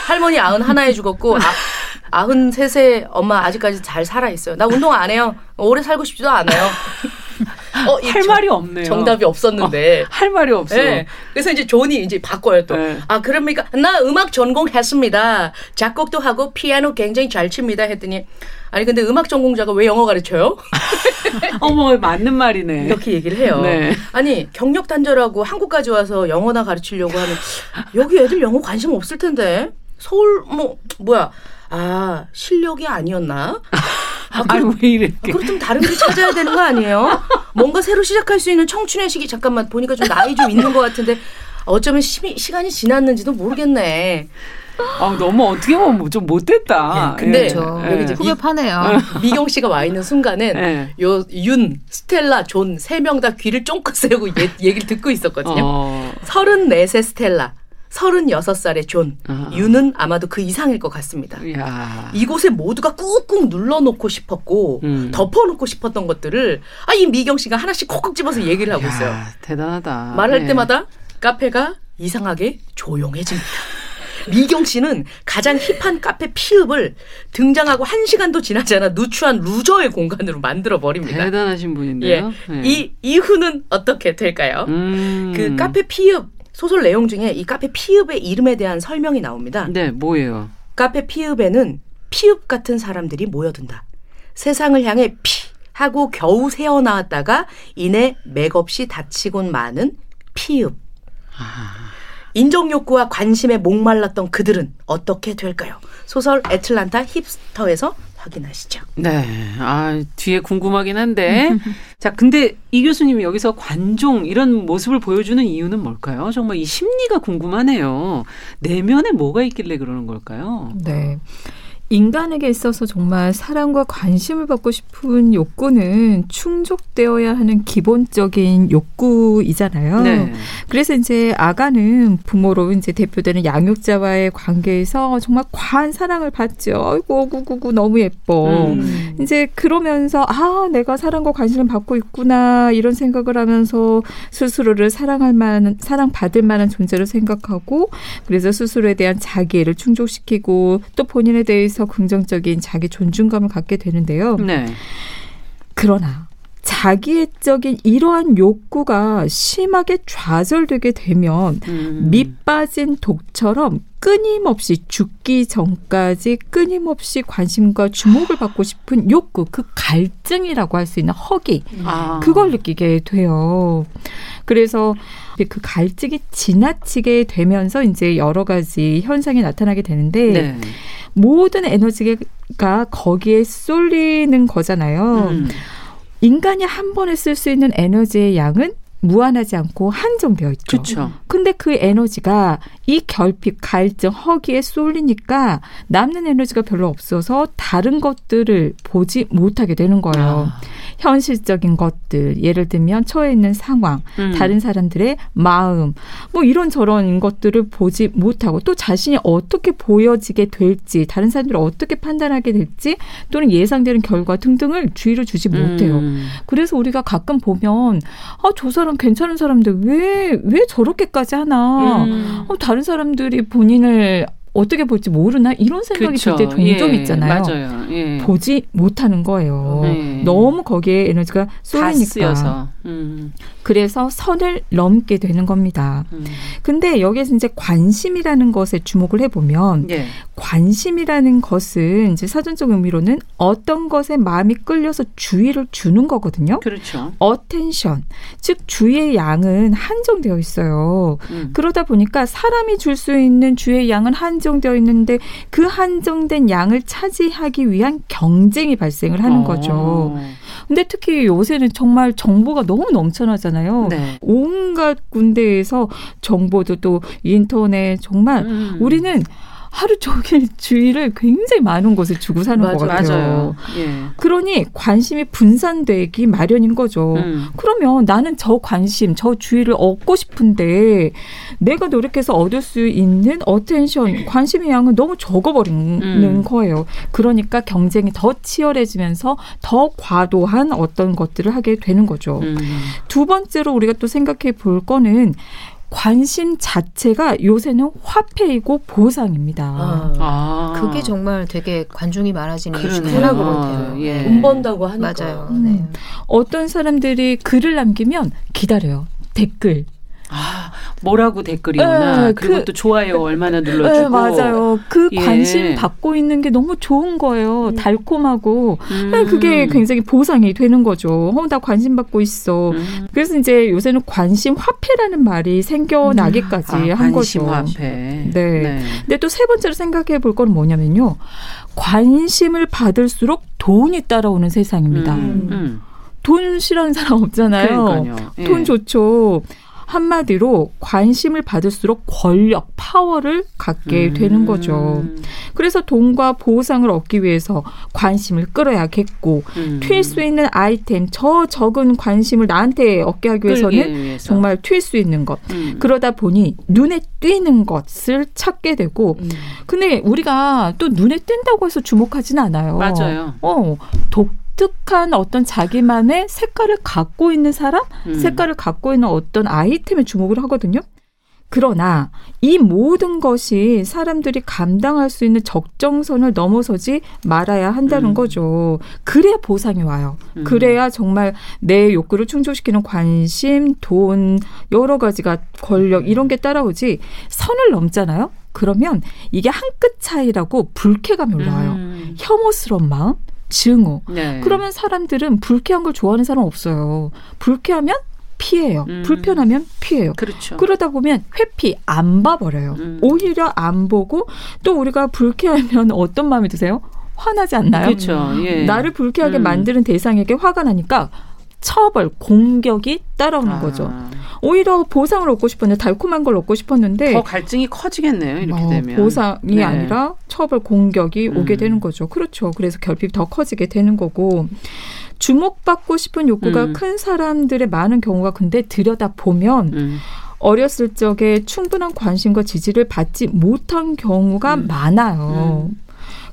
할머니 아흔 하나에 죽었고 아, 아흔 셋에 엄마 아직까지 잘 살아 있어요. 나 운동 안 해요. 오래 살고 싶지도 않아요. 어, 이할 정- 말이 없네요. 정답이 없었는데. 할 말이 없어. 네. 그래서 이제 존이 이제 바꿔요 또. 네. 아 그럽니까? 나 음악 전공했습니다. 작곡도 하고 피아노 굉장히 잘 칩니다. 했더니 아니 근데 음악 전공자가 왜 영어 가르쳐요? 어머 맞는 말이네. 이렇게 얘기를 해요. 네. 아니 경력 단절하고 한국까지 와서 영어나 가르치려고 하면 여기 애들 영어 관심 없을 텐데 서울 뭐 뭐야 아 실력이 아니었나? 아, 아니 그, 왜 이렇게? 그렇다면 다른 길 찾아야 되는 거 아니에요? 뭔가 새로 시작할 수 있는 청춘의 시기 잠깐만 보니까 좀 나이 좀 있는 것 같은데 어쩌면 시, 시간이 지났는지도 모르겠네. 아 너무 어떻게 보면 좀 못됐다. 예, 근데 그렇죠. 여기 이제 후벼 파네요. 미경 씨가 와 있는 순간엔 네. 요 윤, 스텔라, 존 세 명 다 귀를 쫑긋 세우고 얘, 얘기를 듣고 있었거든요. 어. 34세 스텔라, 36 살의 존, 아. 윤은 아마도 그 이상일 것 같습니다. 야. 이곳에 모두가 꾹꾹 눌러놓고 싶었고 음. 덮어놓고 싶었던 것들을 아 이 미경 씨가 하나씩 콕콕 집어서 얘기를 하고 있어요. 야, 대단하다. 말할 네. 때마다 카페가 이상하게 조용해집니다. 미경 씨는 가장 hip한 카페 피읍을 등장하고 한 시간도 지나지 않아 누추한 loser의 공간으로 만들어 버립니다. 대단하신 예, 분인데요. 네. 이 이후는 어떻게 될까요? 음. 그 카페 피읍 소설 내용 중에 이 카페 피읍의 이름에 대한 설명이 나옵니다. 네, 뭐예요? 카페 피읍에는 피읍 같은 사람들이 모여든다. 세상을 향해 피 하고 겨우 새어 나왔다가 이내 맥없이 다치곤 마는 피읍. 인정 욕구와 관심에 목말랐던 그들은 어떻게 될까요? 소설 애틀란타 힙스터에서 확인하시죠. 네. 아, 뒤에 궁금하긴 한데. 자, 근데 이 교수님이 여기서 관종 이런 모습을 보여주는 이유는 뭘까요? 정말 이 심리가 궁금하네요. 내면에 뭐가 있길래 그러는 걸까요? 네. 인간에게 있어서 정말 사랑과 관심을 받고 싶은 욕구는 충족되어야 하는 기본적인 욕구이잖아요. 네. 그래서 이제 아가는 부모로 이제 대표되는 양육자와의 관계에서 정말 과한 사랑을 받죠. 아이고, 구구구 너무 예뻐. 음. 이제 그러면서 아 내가 사랑과 관심을 받고 있구나 이런 생각을 하면서 스스로를 사랑할 만한 사랑 받을 만한 존재로 생각하고 그래서 스스로에 대한 자기애를 충족시키고 또 본인에 대 해서 긍정적인 자기 존중감을 갖게 되는데요. 네. 그러나 자기애적인 이러한 욕구가 심하게 좌절되게 되면 음. 밑빠진 독처럼 끊임없이 죽기 전까지 끊임없이 관심과 주목을 받고 싶은 욕구, 그 갈증이라고 할 수 있는 허기, 아. 그걸 느끼게 돼요. 그래서 그 갈증이 지나치게 되면서 이제 여러 가지 현상이 나타나게 되는데 네. 모든 에너지가 거기에 쏠리는 거잖아요. 음. 인간이 한 번에 쓸 수 있는 에너지의 양은 무한하지 않고 한정되어 있죠. 그렇죠. 근데 그 에너지가 이 결핍, 갈증, 허기에 쏠리니까 남는 에너지가 별로 없어서 다른 것들을 보지 못하게 되는 거예요. 아. 현실적인 것들, 예를 들면 처해 있는 상황, 음. 다른 사람들의 마음, 뭐 이런 저런 것들을 보지 못하고 또 자신이 어떻게 보여지게 될지, 다른 사람들을 어떻게 판단하게 될지 또는 예상되는 결과 등등을 주의를 주지 못해요. 음. 그래서 우리가 가끔 보면 아, 저 사람 괜찮은 사람인데 왜, 왜 저렇게까지 하나? 음. 어, 다른 사람들이 본인을 어떻게 볼지 모르나 이런 생각이 들 때 종종 예, 있잖아요. 맞아요. 예. 보지 못하는 거예요. 예. 너무 거기에 에너지가 쏠리니까. 음. 그래서 선을 넘게 되는 겁니다. 음. 근데 여기에서 이제 관심이라는 것에 주목을 해보면 예. 관심이라는 것은 이제 사전적 의미로는 어떤 것에 마음이 끌려서 주의를 주는 거거든요. 그렇죠. attention, 즉 주의의 양은 한정되어 있어요. 음. 그러다 보니까 사람이 줄 수 있는 주의의 양은 한정되어 있는데 그 한정된 양을 차지하기 위한 경쟁이 발생을 하는 어. 거죠. 근데 특히 요새는 정말 정보가 너무 넘쳐나잖아요. 네. 온갖 군데에서 정보도 또 인터넷 정말 음. 우리는 하루 종일 주의를 굉장히 많은 곳에 주고 사는 맞아, 것 같아요. 맞아요. 예. 그러니 관심이 분산되기 마련인 거죠. 음. 그러면 나는 저 관심, 저 주의를 얻고 싶은데 내가 노력해서 얻을 수 있는 attention, 관심의 양은 너무 적어버리는 음. 거예요. 그러니까 경쟁이 더 치열해지면서 더 과도한 어떤 것들을 하게 되는 거죠. 음. 두 번째로 우리가 또 생각해 볼 거는 관심 자체가 요새는 화폐이고 보상입니다. 아, 아. 그게 정말 되게 관중이 많아지는 이유 중에 하나 것 같아요. 예. 돈 번다고 하니까. 맞아요. 네. 음. 어떤 사람들이 글을 남기면 기다려요. 댓글. 아, 뭐라고 댓글이 오나. 네, 그리고 그, 또 좋아요 얼마나 눌러주고. 네, 맞아요. 그 예. 관심 받고 있는 게 너무 좋은 거예요. 음. 달콤하고. 음. 네, 그게 굉장히 보상이 되는 거죠. 어, 나 관심 받고 있어. 음. 그래서 이제 요새는 관심 화폐라는 말이 생겨나기까지 음. 아, 한 관심 거죠. 화폐. 네. 네. 근데 또 세 번째로 생각해 볼 건 뭐냐면요. 관심을 받을수록 돈이 따라오는 세상입니다. 음. 음. 돈 싫어하는 사람 없잖아요. 그러니까요. 예. 돈 좋죠. 한마디로 관심을 받을수록 권력, 파워를 갖게 음. 되는 거죠. 그래서 돈과 보상을 얻기 위해서 관심을 끌어야겠고 음. 튈수 있는 아이템, 저 적은 관심을 나한테 얻게 하기 위해서는 정말 튈 수 있는 것. 음. 그러다 보니 눈에 띄는 것을 찾게 되고 음. 근데 우리가 또 눈에 띈다고 해서 주목하지는 않아요. 맞아요. 어, 독 독특한 어떤 자기만의 색깔을 갖고 있는 사람, 음. 색깔을 갖고 있는 어떤 아이템에 주목을 하거든요. 그러나 이 모든 것이 사람들이 감당할 수 있는 적정선을 넘어서지 말아야 한다는 음. 거죠. 그래야 보상이 와요. 음. 그래야 정말 내 욕구를 충족시키는 관심, 돈, 여러 가지가 권력 이런 게 따라오지 선을 넘잖아요. 그러면 이게 한 끗 차이라고 불쾌감이 올라와요. 음. 혐오스러운 마음, 증오. 네. 그러면 사람들은 불쾌한 걸 좋아하는 사람 없어요. 불쾌하면 피해요. 음. 불편하면 피해요. 그렇죠. 그러다 보면 회피 안 봐버려요. 음. 오히려 안 보고 또 우리가 불쾌하면 어떤 마음이 드세요? 화나지 않나요? 그렇죠. 예. 나를 불쾌하게 음. 만드는 대상에게 화가 나니까 처벌, 공격이 따라오는 아. 거죠. 오히려 보상을 얻고 싶었는데 달콤한 걸 얻고 싶었는데 더 갈증이 커지겠네요. 이렇게 어, 되면 보상이 네. 아니라 처벌, 공격이 음. 오게 되는 거죠. 그렇죠. 그래서 결핍이 더 커지게 되는 거고 주목받고 싶은 욕구가 음. 큰 사람들의 많은 경우가 근데 들여다 보면 음. 어렸을 적에 충분한 관심과 지지를 받지 못한 경우가 음. 많아요. 음.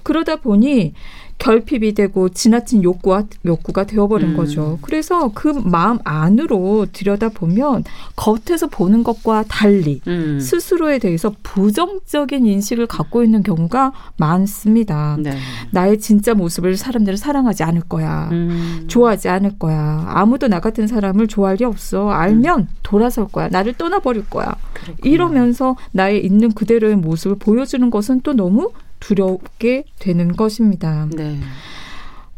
그러다 보니 결핍이 되고 지나친 욕구와 욕구가 되어버린 음. 거죠. 그래서 그 마음 안으로 들여다보면 겉에서 보는 것과 달리 음. 스스로에 대해서 부정적인 인식을 갖고 있는 경우가 많습니다. 네. 나의 진짜 모습을 사람들은 사랑하지 않을 거야. 음. 좋아하지 않을 거야. 아무도 나 같은 사람을 좋아할 리 없어. 알면 음. 돌아설 거야. 나를 떠나버릴 거야. 그렇구나. 이러면서 나의 있는 그대로의 모습을 보여주는 것은 또 너무 두렵게 되는 것입니다. 네.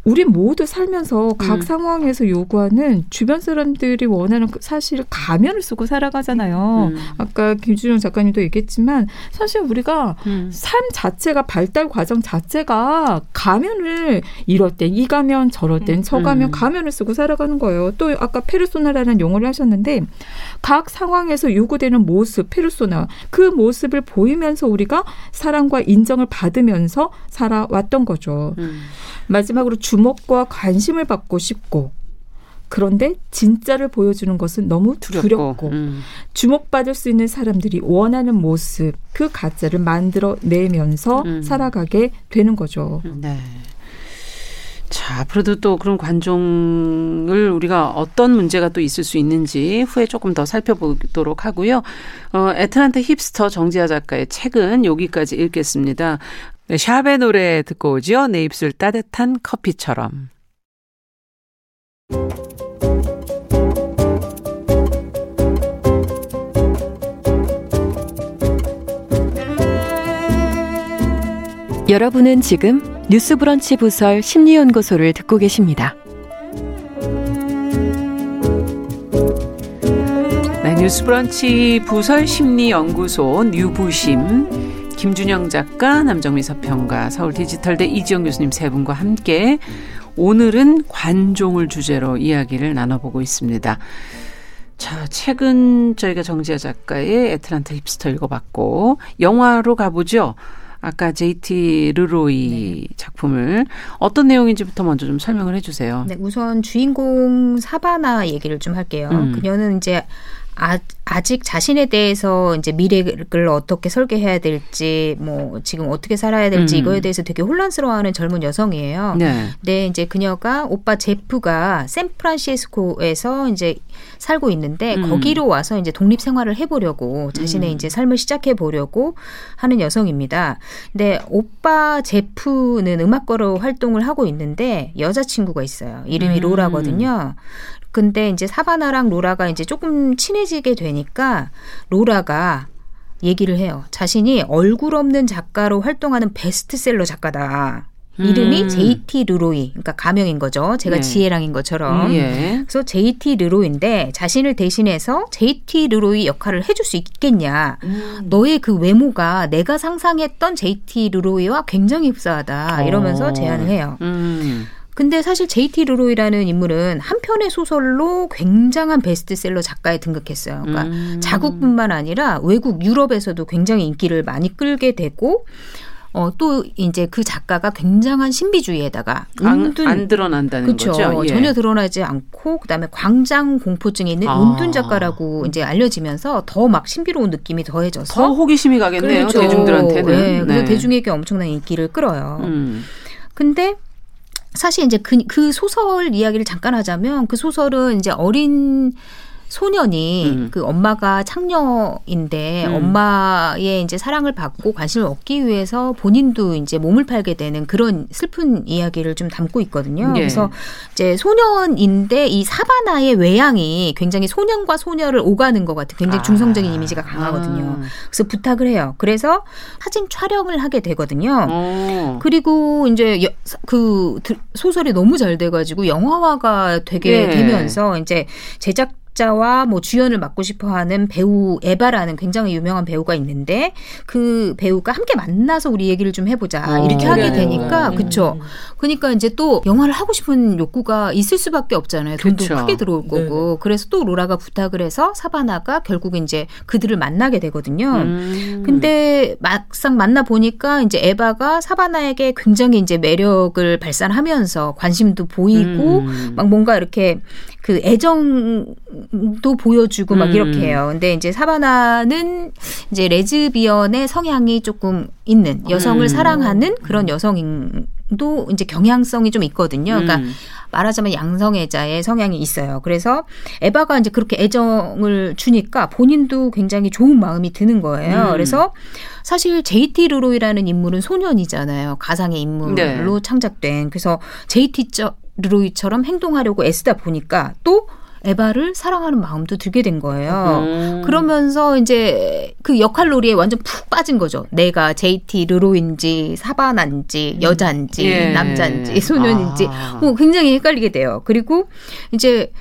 우리 모두 살면서 각 음. 상황에서 요구하는 주변 사람들이 원하는 그 사실 가면을 쓰고 살아가잖아요. 음. 아까 김준영 작가님도 얘기했지만 사실 우리가 음. 삶 자체가 발달 과정 자체가 가면을 이럴 땐 이 가면 저럴 땐저 가면 음. 가면을 쓰고 살아가는 거예요. 또 아까 페르소나라는 용어를 하셨는데 각 상황에서 요구되는 모습 페르소나 그 모습을 보이면서 우리가 사랑과 인정을 받으면서 살아왔던 거죠. 음. 마지막으로 주 목과 관심을 받고 싶고 그런데 진짜를 보여주는 것은 너무 두렵고, 두렵고 음. 주목받을 수 있는 사람들이 원하는 모습 그 가짜를 만들어 내면서 음. 살아가게 되는 거죠. 네. 자, 앞으로도 또 그런 관종을 우리가 어떤 문제가 또 있을 수 있는지 후에 조금 더 살펴보도록 하고요. 어, 애틀란타 힙스터 정지아 작가의 책은 여기까지 읽겠습니다. 네, 샵의 노래 듣고 오죠. 내 입술 따뜻한 커피처럼. 여러분은 지금 뉴스브런치 부설 심리연구소를 듣고 계십니다. 네, 뉴스브런치 부설 심리연구소 뉴부심 김준영 작가, 남정미 서평가, 서울 디지털대 이지영 교수님 세 분과 함께 오늘은 관종을 주제로 이야기를 나눠보고 있습니다. 자, 최근 저희가 정지아 작가의 애틀란타 힙스터 읽어봤고, 영화로 가보죠. 아까 JT 르로이 네. 작품을 어떤 내용인지부터 먼저 좀 설명을 해주세요. 네, 우선 주인공 사바나 얘기를 좀 할게요. 음. 그녀는 이제 아, 아직 자신에 대해서 이제 미래를 어떻게 설계해야 될지 뭐 지금 어떻게 살아야 될지 음. 이거에 대해서 되게 혼란스러워하는 젊은 여성이에요. 네. 네, 이제 그녀가 오빠 제프가 샌프란시스코에서 이제 살고 있는데 음. 거기로 와서 이제 독립 생활을 해보려고 자신의 음. 이제 삶을 시작해 보려고 하는 여성입니다. 근데 오빠 제프는 음악가로 활동을 하고 있는데 여자친구가 있어요. 이름이 음. 로라거든요. 근데 이제 사바나랑 로라가 이제 조금 친해지게 되니까 로라가 얘기를 해요. 자신이 얼굴 없는 작가로 활동하는 베스트셀러 작가다. 이름이 음. JT 르로이, 그러니까 가명인 거죠. 제가 네. 지혜랑인 것처럼. 음, 예. 그래서 JT 르로이인데 자신을 대신해서 JT 르로이 역할을 해줄 수 있겠냐. 음. 너의 그 외모가 내가 상상했던 JT 르로이와 굉장히 흡사하다. 이러면서 어. 제안을 해요. 음. 근데 사실 JT 루로이라는 인물은 한 편의 소설로 굉장한 베스트셀러 작가에 등극했어요. 그러니까 음. 자국뿐만 아니라 외국 유럽에서도 굉장히 인기를 많이 끌게 되고 어, 또 이제 그 작가가 굉장한 신비주의에다가 은둔 안, 안 드러난다는 그쵸? 거죠. 예. 전혀 드러나지 않고 그다음에 광장 공포증이 있는 아. 은둔 작가라고 이제 알려지면서 더 막 신비로운 느낌이 더해져서 더 호기심이 가겠네요. 그렇죠. 대중들한테는. 네. 그래서 네. 대중에게 엄청난 인기를 끌어요. 음. 근데 사실 이제 그, 그 소설 이야기를 잠깐 하자면 그 소설은 이제 어린 소년이 음. 그 엄마가 창녀인데 음. 엄마의 이제 사랑을 받고 관심을 얻기 위해서 본인도 이제 몸을 팔게 되는 그런 슬픈 이야기를 좀 담고 있거든요. 예. 그래서 이제 소년인데 이 사바나의 외양이 굉장히 소년과 소녀를 오가는 것 같은 굉장히 아. 중성적인 이미지가 강하거든요. 아. 그래서 부탁을 해요. 그래서 사진 촬영을 하게 되거든요. 오. 어. 그리고 이제 그 소설이 너무 잘 돼가지고 영화화가 되게 예. 되면서 이제 제작 작자와 뭐 주연을 맡고 싶어 하는 배우 에바라는 굉장히 유명한 배우가 있는데 그 배우가 함께 만나서 우리 얘기를 좀 해보자. 어, 이렇게 하게 되니까, 음. 그쵸. 그러니까 이제 또 영화를 하고 싶은 욕구가 있을 수밖에 없잖아요. 돈도 그쵸. 크게 들어올 거고. 네 그래서 또 로라가 부탁을 해서 사바나가 결국 이제 그들을 만나게 되거든요. 음. 근데 막상 만나 보니까 이제 에바가 사바나에게 굉장히 이제 매력을 발산하면서 관심도 보이고 음. 막 뭔가 이렇게 그 애정도 보여주고 막 음. 이렇게 해요. 근데 이제 사바나는 이제 레즈비언의 성향이 조금 있는 여성을 음. 사랑하는 그런 여성인 성향도 이제 경향성이 좀 있거든요. 그러니까 음. 말하자면 양성애자의 성향이 있어요. 그래서 에바가 이제 그렇게 애정을 주니까 본인도 굉장히 좋은 마음이 드는 거예요. 음. 그래서 사실 JT 르로이라는 인물은 소년이잖아요. 가상의 인물로 네. 창작된. 그래서 JT 르로이처럼 행동하려고 애쓰다 보니까 또 에바를 사랑하는 마음도 들게 된 거예요. 음. 그러면서 이제 그 역할 놀이에 완전 푹 빠진 거죠. 내가 JT 르로인지 사바나인지 여자인지 예. 남자인지 소년인지 아. 뭐 굉장히 헷갈리게 돼요. 그리고 이제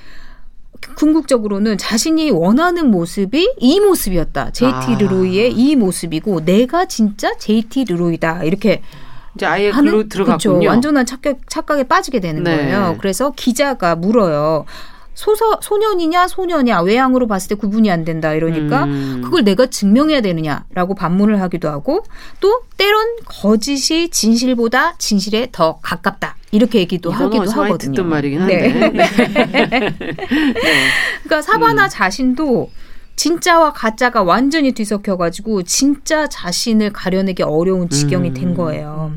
궁극적으로는 자신이 원하는 모습이 이 모습이었다. JT 아. 르로이의 이 모습이고 내가 진짜 JT 르로이다. 이렇게 이제 아예 하는 글로. 들어갔군요. 완전한 착각, 착각에 빠지게 되는 네. 거예요. 그래서 기자가 물어요. 소서, 소년이냐 소녀냐 외향으로 봤을 때 구분이 안 된다 이러니까 음. 그걸 내가 증명해야 되느냐라고 반문을 하기도 하고 또 때론 거짓이 진실보다 진실에 더 가깝다 이렇게 얘기도 하기도 하거든요. 듣던 말이긴 네. 한데. 그러니까 사바나 자신도 진짜와 가짜가 완전히 뒤섞여가지고 진짜 자신을 가려내기 어려운 지경이 된 거예요.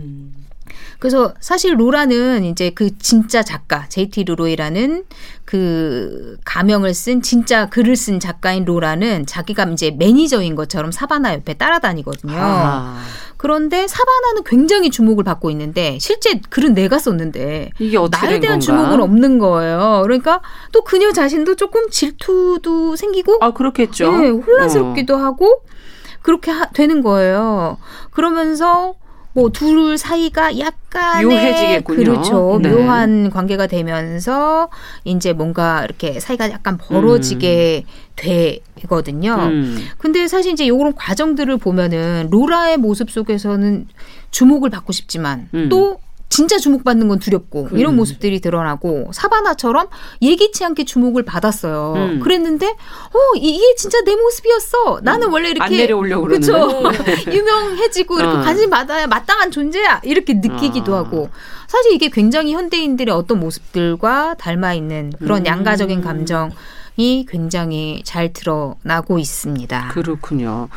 그래서 사실 로라는 이제 그 진짜 작가 JT 루로이라는 그 가명을 쓴 진짜 글을 쓴 작가인 로라는 자기가 이제 매니저인 것처럼 사바나 옆에 따라다니거든요. 아. 그런데 사바나는 굉장히 주목을 받고 있는데 실제 글은 내가 썼는데 이게 나에 된 대한 건가? 주목은 없는 거예요. 그러니까 또 그녀 자신도 조금 질투도 생기고 아 그렇겠죠. 네, 혼란스럽기도 하고 그렇게 하, 되는 거예요. 그러면서 뭐둘 사이가 약간의 묘해지겠군요. 그렇죠. 네. 묘한 관계가 되면서 이제 뭔가 이렇게 사이가 약간 벌어지게 되거든요. 음. 근데 사실 이제 이런 과정들을 보면은 로라의 모습 속에서는 주목을 받고 싶지만 음. 또 진짜 주목받는 건 두렵고 이런 모습들이 드러나고 사바나처럼 예기치 않게 주목을 받았어요. 음. 그랬는데 어 이게 진짜 내 모습이었어. 나는 원래 이렇게 안 내려오려고? 그러는데. 유명해지고 이렇게 어. 관심 받아야 마땅한 존재야 이렇게 느끼기도 아. 하고 사실 이게 굉장히 현대인들의 어떤 모습들과 닮아 있는 그런 음. 양가적인 감정 이 굉장히 잘 드러나고 있습니다. 그렇군요.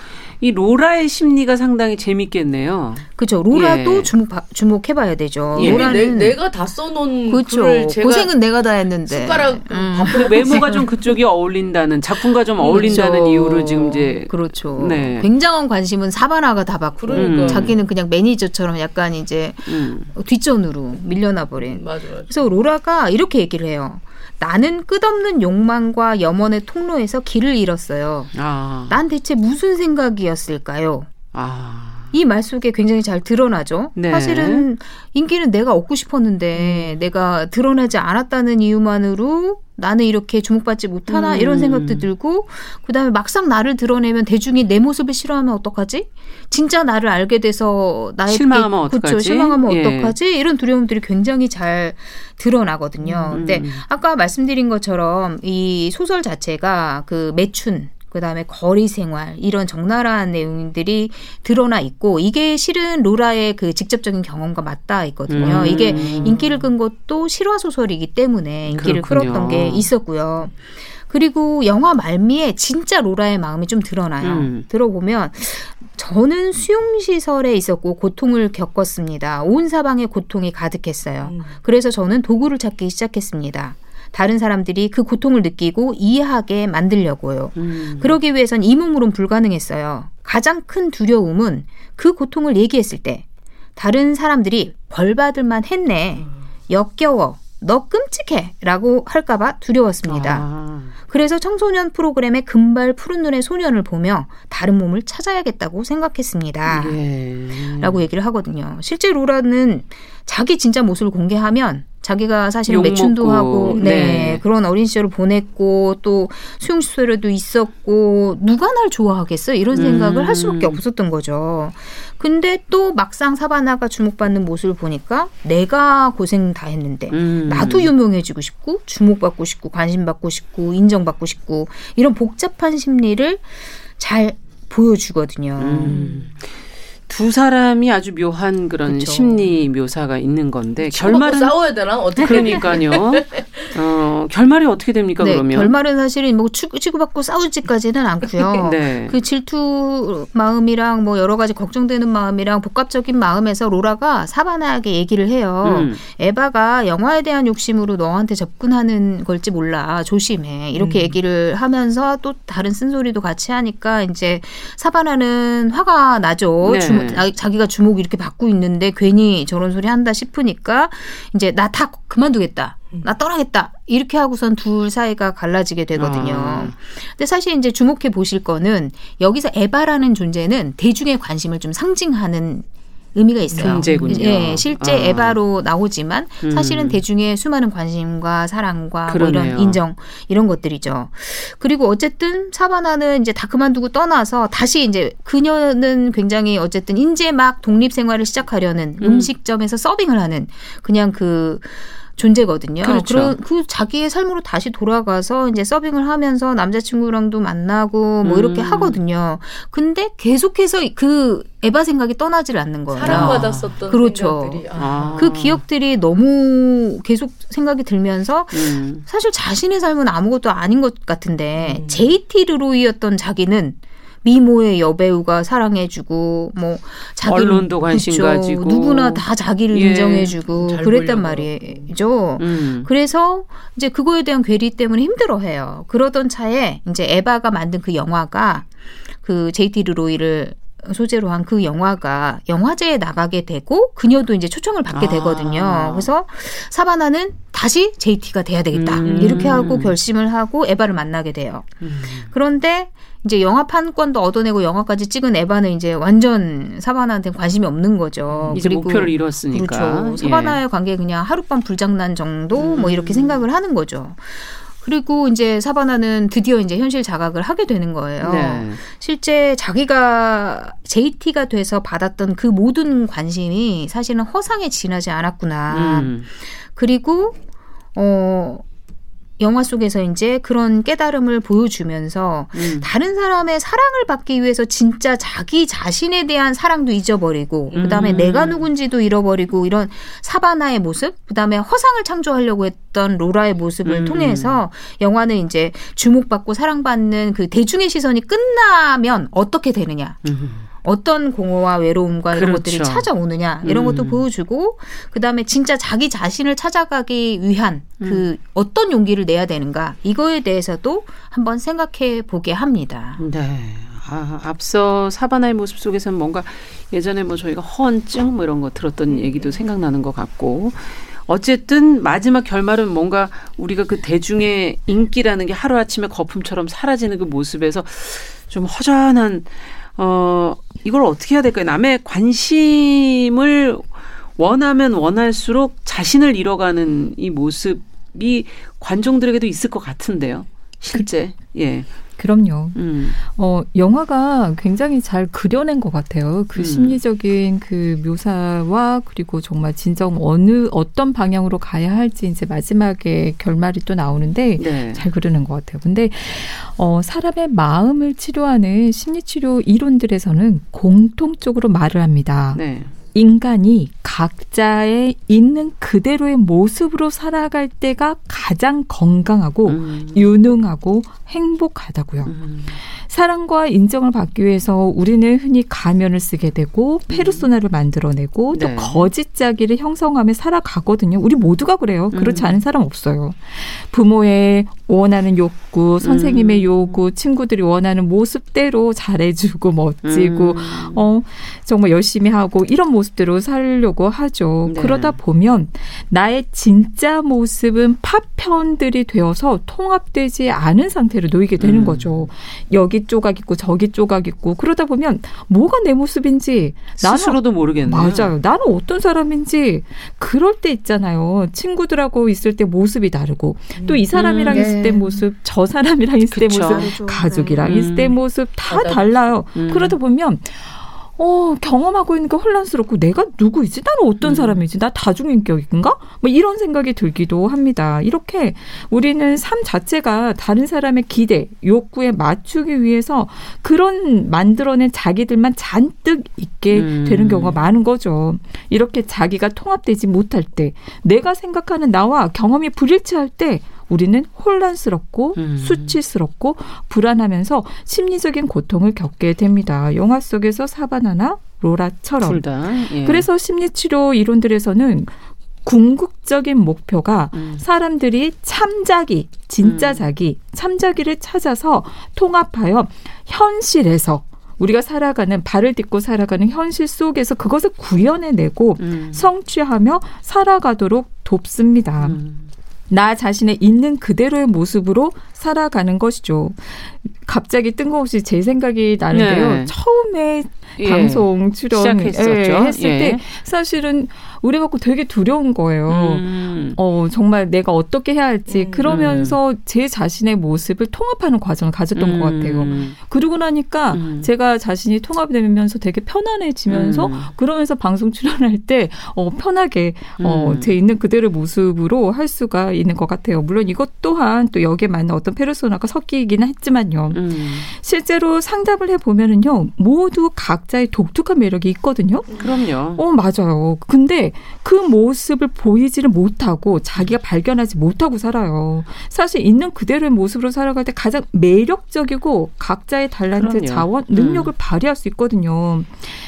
이 로라의 심리가 상당히 재밌겠네요. 그죠 로라도 예. 주목 주목해 봐야 되죠. 예. 내, 로라는 내 가 다 써놓은 그렇죠. 글을 제가 고생은 내가 다 했는데 숟가락 음. 외모가 좀 그쪽이 어울린다는 작품과 좀 어울린다는 그렇죠. 이유로 지금 이제 그렇죠. 네. 굉장한 관심은 사바나가 다 받고 그러니까. 자기는 그냥 매니저처럼 약간 이제 음. 뒷전으로 밀려나 버린. 맞아 맞아. 그래서 로라가 이렇게 얘기를 해요. 나는 끝없는 욕망과 염원의 통로에서 길을 잃었어요. 아. 난 대체 무슨 생각이었을까요? 아. 이 말 속에 굉장히 잘 드러나죠. 네. 사실은 인기는 내가 얻고 싶었는데 내가 드러나지 않았다는 이유만으로 나는 이렇게 주목받지 못하나 음. 이런 생각도 들고 그다음에 막상 나를 드러내면 대중이 내 모습을 싫어하면 어떡하지? 진짜 나를 알게 돼서 나의 실망하면 그쵸, 어떡하지? 실망하면 예. 어떡하지? 이런 두려움들이 굉장히 잘 드러나거든요. 음. 근데 아까 말씀드린 것처럼 이 소설 자체가 그 매춘 그다음에 거리 생활 이런 적나라한 내용들이 드러나 있고 이게 실은 로라의 그 직접적인 경험과 맞닿아 있거든요. 음. 이게 인기를 끈 것도 실화 소설이기 때문에 인기를 그렇군요. 끌었던 게 있었고요. 그리고 영화 말미에 진짜 로라의 마음이 좀 드러나요. 음. 들어보면 저는 수용시설에 있었고 고통을 겪었습니다. 온 사방에 고통이 가득했어요. 음. 그래서 저는 도구를 찾기 시작했습니다. 다른 사람들이 그 고통을 느끼고 이해하게 만들려고요. 음. 그러기 위해선 이 몸으론 불가능했어요. 가장 큰 두려움은 그 고통을 얘기했을 때 다른 사람들이 벌 받을만 했네. 역겨워. 너 끔찍해. 라고 할까봐 두려웠습니다. 아. 그래서 청소년 프로그램의 금발 푸른 눈의 소년을 보며 다른 몸을 찾아야겠다고 생각했습니다. 예. 라고 얘기를 하거든요. 실제 로라는 자기 진짜 모습을 공개하면 자기가 사실 욕 매춘도 먹고, 하고 네, 네. 그런 어린 시절을 보냈고 또 수용 시설에도 있었고 누가 날 좋아하겠어 이런 생각을 음. 할 수밖에 없었던 거죠. 근데 또 막상 사바나가 주목받는 모습을 보니까 내가 고생 다 했는데 음. 나도 유명해지고 싶고 주목받고 싶고 관심받고 싶고 인정받고 싶고 이런 복잡한 심리를 잘 보여주거든요. 음. 두 사람이 아주 묘한 그런 그쵸. 심리 묘사가 있는 건데 결말은 싸워야 되나 어떻게 그러니까요. 어, 결말이 어떻게 됩니까 네, 그러면? 결말은 사실은 뭐 치고받고 싸우지까지는 않고요. 네. 그 질투 마음이랑 뭐 여러 가지 걱정되는 마음이랑 복합적인 마음에서 로라가 사바나에게 얘기를 해요. 음. 에바가 영화에 대한 욕심으로 너한테 접근하는 걸지 몰라 조심해 이렇게 음. 얘기를 하면서 또 다른 쓴소리도 같이 하니까 이제 사바나는 화가 나죠. 네. 자기가 주목 이렇게 받고 있는데 괜히 저런 소리 한다 싶으니까 이제 나 다 그만두겠다. 음. 나 떠나겠다. 이렇게 하고선 둘 사이가 갈라지게 되거든요. 아. 근데 사실 이제 주목해 보실 거는 여기서 에바라는 존재는 대중의 관심을 좀 상징하는 의미가 있어요. 존재군요. 예, 실제 아. 에바로 나오지만 사실은 음. 대중의 수많은 관심과 사랑과 뭐 이런 인정 이런 것들이죠. 그리고 어쨌든 사바나는 이제 다 그만두고 떠나서 다시 이제 그녀는 굉장히 어쨌든 이제 막 독립 생활을 시작하려는 음. 식점에서 서빙을 하는 그냥 그 존재거든요. 그렇죠. 그 자기의 삶으로 다시 돌아가서 이제 서빙을 하면서 남자친구랑도 만나고 뭐 음. 이렇게 하거든요. 근데 계속해서 그 에바 생각이 떠나질 않는 거예요. 사랑받았었던 그렇죠. 생각들이. 아. 그 기억들이 너무 계속 생각이 들면서 음. 사실 자신의 삶은 아무것도 아닌 것 같은데 음. JT 르로이였던 자기는 미모의 여배우가 사랑해주고 뭐 자기 언론도 관심 그쵸, 가지고 누구나 다 자기를 예, 인정해주고 그랬단 말이죠. 음. 그래서 이제 그거에 대한 괴리 때문에 힘들어해요. 그러던 차에 이제 에바가 만든 그 영화가 그 제이티 르로이를 소재로 한 그 영화가 영화제에 나가게 되고 그녀도 이제 초청을 받게 아. 되거든요. 그래서 사바나는 다시 JT가 돼야 되겠다. 음. 이렇게 하고 결심을 하고 에바를 만나게 돼요. 음. 그런데 이제 영화 판권도 얻어내고 영화까지 찍은 에바는 이제 완전 사바나한테 관심이 없는 거죠. 이제 그리고 목표를 이뤘으니까. 그렇죠. 사바나의 예. 관계 그냥 하룻밤 불장난 정도 뭐 이렇게 음. 생각을 하는 거죠. 그리고 이제 사바나는 드디어 이제 현실 자각을 하게 되는 거예요. 네. 실제 자기가 JT가 돼서 받았던 그 모든 관심이 사실은 허상에 지나지 않았구나. 음. 그리고 어 영화 속에서 이제 그런 깨달음을 보여주면서 음. 다른 사람의 사랑을 받기 위해서 진짜 자기 자신에 대한 사랑도 잊어버리고 음. 그다음에 내가 누군지도 잃어버리고 이런 사바나의 모습 그다음에 허상을 창조하려고 했던 로라의 모습을 음. 통해서 영화는 이제 주목받고 사랑받는 그 대중의 시선이 끝나면 어떻게 되느냐 음. 어떤 공허와 외로움과 이런 그렇죠. 것들이 찾아오느냐 이런 것도 음. 보여주고 그다음에 진짜 자기 자신을 찾아가기 위한 그 음. 어떤 용기를 내야 되는가 이거에 대해서도 한번 생각해 보게 합니다. 네. 아, 앞서 사바나의 모습 속에서는 뭔가 예전에 뭐 저희가 허언증 뭐 이런 거 들었던 얘기도 생각나는 것 같고 어쨌든 마지막 결말은 뭔가 우리가 그 대중의 인기라는 게 하루아침에 거품처럼 사라지는 그 모습에서 좀 허전한 어, 이걸 어떻게 해야 될까요? 남의 관심을 원하면 원할수록 자신을 잃어가는 이 모습이 관중들에게도 있을 것 같은데요. 실제. 그, 예. 그럼요. 음. 어, 영화가 굉장히 잘 그려낸 것 같아요. 그 음. 심리적인 그 묘사와 그리고 정말 진정 어느 어떤 방향으로 가야 할지 이제 마지막에 결말이 또 나오는데 네. 잘 그려낸 것 같아요. 근데 어, 사람의 마음을 치료하는 심리치료 이론들에서는 공통적으로 말을 합니다. 네. 인간이 각자의 있는 그대로의 모습으로 살아갈 때가 가장 건강하고 음. 유능하고 행복하다고요. 음. 사랑과 인정을 받기 위해서 우리는 흔히 가면을 쓰게 되고 페르소나를 만들어내고 또 네. 거짓 자기를 형성하며 살아가거든요. 우리 모두가 그래요. 그렇지 음. 않은 사람 없어요. 부모의 원하는 욕구, 선생님의 음. 요구, 친구들이 원하는 모습대로 잘해주고 멋지고 음. 어 정말 열심히 하고 이런 모습대로 살려고 하죠. 네. 그러다 보면 나의 진짜 모습은 파편들이 되어서 통합되지 않은 상태로 놓이게 되는 음. 거죠. 여기 조각 있고 저기 조각 있고 그러다 보면 뭐가 내 모습인지 스스로도 모르겠네요. 맞아요. 나는 어떤 사람인지 그럴 때 있잖아요. 친구들하고 있을 때 모습이 다르고 또 이 사람이랑 음, 네. 있을 때 모습, 저 사람이랑 있을 그쵸. 때 모습, 가족이랑 음. 있을 때 모습 다 달라요. 음. 그러다 보면 어, 경험하고 있는 게 혼란스럽고 내가 누구이지? 나는 어떤 음. 사람이지? 나 다중인격인가? 뭐 이런 생각이 들기도 합니다. 이렇게 우리는 삶 자체가 다른 사람의 기대, 욕구에 맞추기 위해서 그런 만들어낸 자기들만 잔뜩 있게 음. 되는 경우가 많은 거죠. 이렇게 자기가 통합되지 못할 때, 내가 생각하는 나와 경험이 불일치할 때 우리는 혼란스럽고 음. 수치스럽고 불안하면서 심리적인 고통을 겪게 됩니다. 영화 속에서 사바나나 로라처럼. 예. 그래서 심리치료 이론들에서는 궁극적인 목표가 음. 사람들이 참자기, 진짜 음. 자기, 참자기를 찾아서 통합하여 현실에서 우리가 살아가는 발을 딛고 살아가는 현실 속에서 그것을 구현해내고 음. 성취하며 살아가도록 돕습니다. 음. 나 자신의 있는 그대로의 모습으로 살아가는 것이죠. 갑자기 뜬금없이 제 생각이 나는데요. 네. 처음에 예. 방송 출연했었죠. 예, 했을 예. 때 사실은 우리 갖고 되게 두려운 거예요. 음. 어, 정말 내가 어떻게 해야 할지. 음. 그러면서 제 자신의 모습을 통합하는 과정을 가졌던 음. 것 같아요. 그러고 나니까 음. 제가 자신이 통합이 되면서 되게 편안해지면서 음. 그러면서 방송 출연할 때 어, 편하게 어, 음. 제 있는 그대로의 모습으로 할 수가 있는 것 같아요. 물론 이것 또한 또 여기에 맞는 어떤 페르소나가 섞이기는 했지만요. 실제로 상담을 해 보면은요, 모두 각 자의 독특한 매력이 있거든요. 그럼요. 어, 맞아요. 근데 그 모습을 보이지를 못하고 자기가 발견하지 못하고 살아요. 사실 있는 그대로의 모습으로 살아갈 때 가장 매력적이고 각자의 달란트, 그럼요. 자원, 능력을 음. 발휘할 수 있거든요.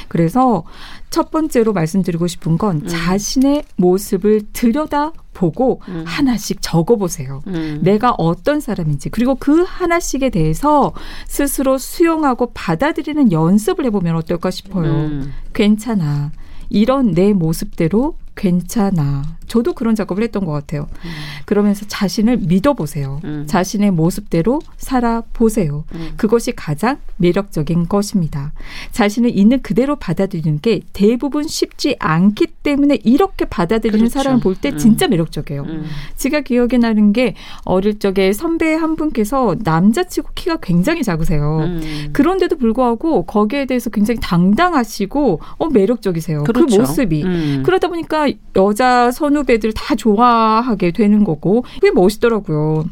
그래서 첫 번째로 말씀드리고 싶은 건 음. 자신의 모습을 들여다 보고 음. 하나씩 적어보세요. 음. 내가 어떤 사람인지 그리고 그 하나씩에 대해서 스스로 수용하고 받아들이는 연습을 해보면 어떨까 싶어요. 음. 괜찮아. 이런 내 모습대로 괜찮아. 저도 그런 작업을 했던 것 같아요. 음. 그러면서 자신을 믿어보세요. 음. 자신의 모습대로 살아보세요. 음. 그것이 가장 매력적인 것입니다. 자신을 있는 그대로 받아들이는 게 대부분 쉽지 않기 때문에 이렇게 받아들이는 그렇죠. 사람을 볼때 음. 진짜 매력적이에요. 음. 제가 기억에 나는 게 어릴 적에 선배 한 분께서 남자치고 키가 굉장히 작으세요. 음. 그런데도 불구하고 거기에 대해서 굉장히 당당하시고 어, 매력적이세요. 그 그렇죠. 그 모습이. 그러다 보니까 여자 선후배들 다 좋아하게 되는 거고 그게 멋있더라고요.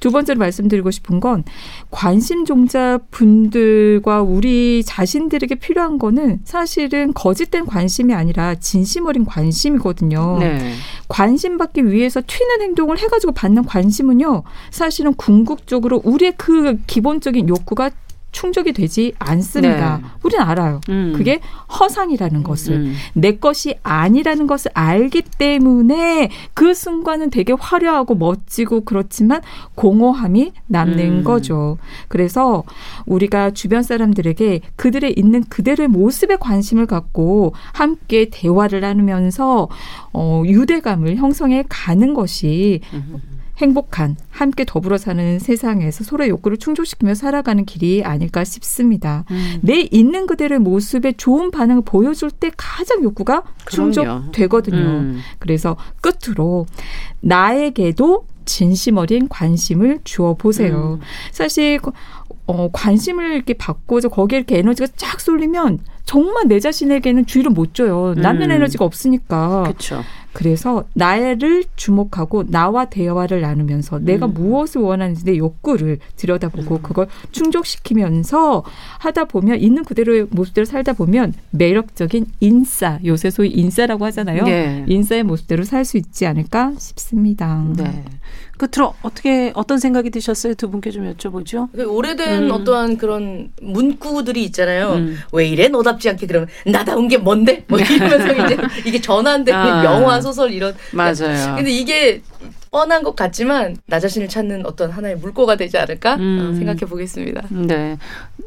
두 번째로 말씀드리고 싶은 건 관심 종자 분들과 우리 자신들에게 필요한 거는 사실은 거짓된 관심이 아니라 진심 어린 관심이거든요. 네. 관심 받기 위해서 튀는 행동을 해가지고 받는 관심은요, 사실은 궁극적으로 우리의 그 기본적인 욕구가 충족이 되지 않습니다. 네. 우리는 알아요. 음. 그게 허상이라는 것을 음. 내 것이 아니라는 것을 알기 때문에 그 순간은 되게 화려하고 멋지고 그렇지만 공허함이 남는 음. 거죠. 그래서 우리가 주변 사람들에게 그들의 있는 그대로의 모습에 관심을 갖고 함께 대화를 나누면서 어, 유대감을 형성해 가는 것이 음. 행복한 함께 더불어 사는 세상에서 서로의 욕구를 충족시키며 살아가는 길이 아닐까 싶습니다. 음. 내 있는 그대로의 모습에 좋은 반응을 보여줄 때 가장 욕구가 충족되거든요. 음. 그래서 끝으로 나에게도 진심 어린 관심을 주어 보세요. 음. 사실 어, 관심을 이렇게 받고 거기에 이렇게 에너지가 쫙 쏠리면 정말 내 자신에게는 주의를 못 줘요. 남는 음. 에너지가 없으니까. 그렇죠. 그래서 나를 주목하고 나와 대화를 나누면서 음. 내가 무엇을 원하는지 내 욕구를 들여다보고 음. 그걸 충족시키면서 하다 보면 있는 그대로의 모습대로 살다 보면 매력적인 인싸 요새 소위 인싸라고 하잖아요. 네. 인싸의 모습대로 살 수 있지 않을까 싶습니다. 네. 끝으로 어떻게 어떤 생각이 드셨어요? 두 분께 좀 여쭤보죠. 그 오래된 음. 어떠한 그런 문구들이 있잖아요. 음. 왜 이래 너답지 않게 그러면 나다운 게 뭔데? 뭐 이러면서 이제 이게 전환되는 아. 영화 소설 이런. 맞아요. 근데 이게 뻔한 것 같지만 나 자신을 찾는 어떤 하나의 물꼬가 되지 않을까 음. 생각해 보겠습니다. 네,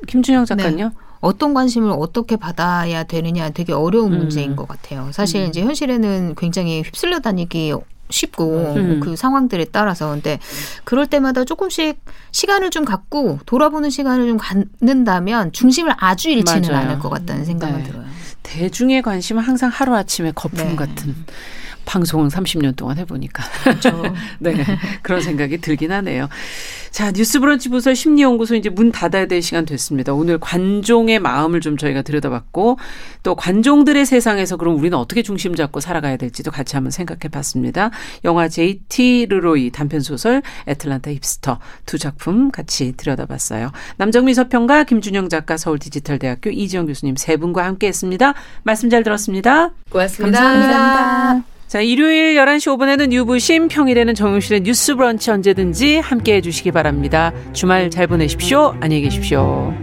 김준영 작가는요. 네. 어떤 관심을 어떻게 받아야 되느냐 되게 어려운 음. 문제인 것 같아요. 사실 음. 이제 현실에는 굉장히 휩쓸려 다니기 쉽고 음. 그 상황들에 따라서 근데 그럴 때마다 조금씩 시간을 좀 갖고 돌아보는 시간을 좀 갖는다면 중심을 아주 잃지는 맞아요. 않을 것 같다는 생각은 네. 들어요. 대중의 관심은 항상 하루 아침에 거품 네. 같은 방송은 30년 동안 해보니까. 그렇죠. 네. 그런 생각이 들긴 하네요. 자, 뉴스 브런치 부설 심리연구소 이제 문 닫아야 될 시간 됐습니다. 오늘 관종의 마음을 좀 저희가 들여다봤고 또 관종들의 세상에서 그럼 우리는 어떻게 중심 잡고 살아가야 될지도 같이 한번 생각해 봤습니다. 영화 JT 르로이 단편소설 애틀란타 힙스터 두 작품 같이 들여다봤어요. 남정미 서평가 김준영 작가 서울 디지털대학교 이지영 교수님 세 분과 함께 했습니다. 말씀 잘 들었습니다. 고맙습니다. 감사합니다. 자, 일요일 11시 5분에는 유부심, 평일에는 정용실의 뉴스 브런치 언제든지 함께 해주시기 바랍니다. 주말 잘 보내십시오. 안녕히 계십시오.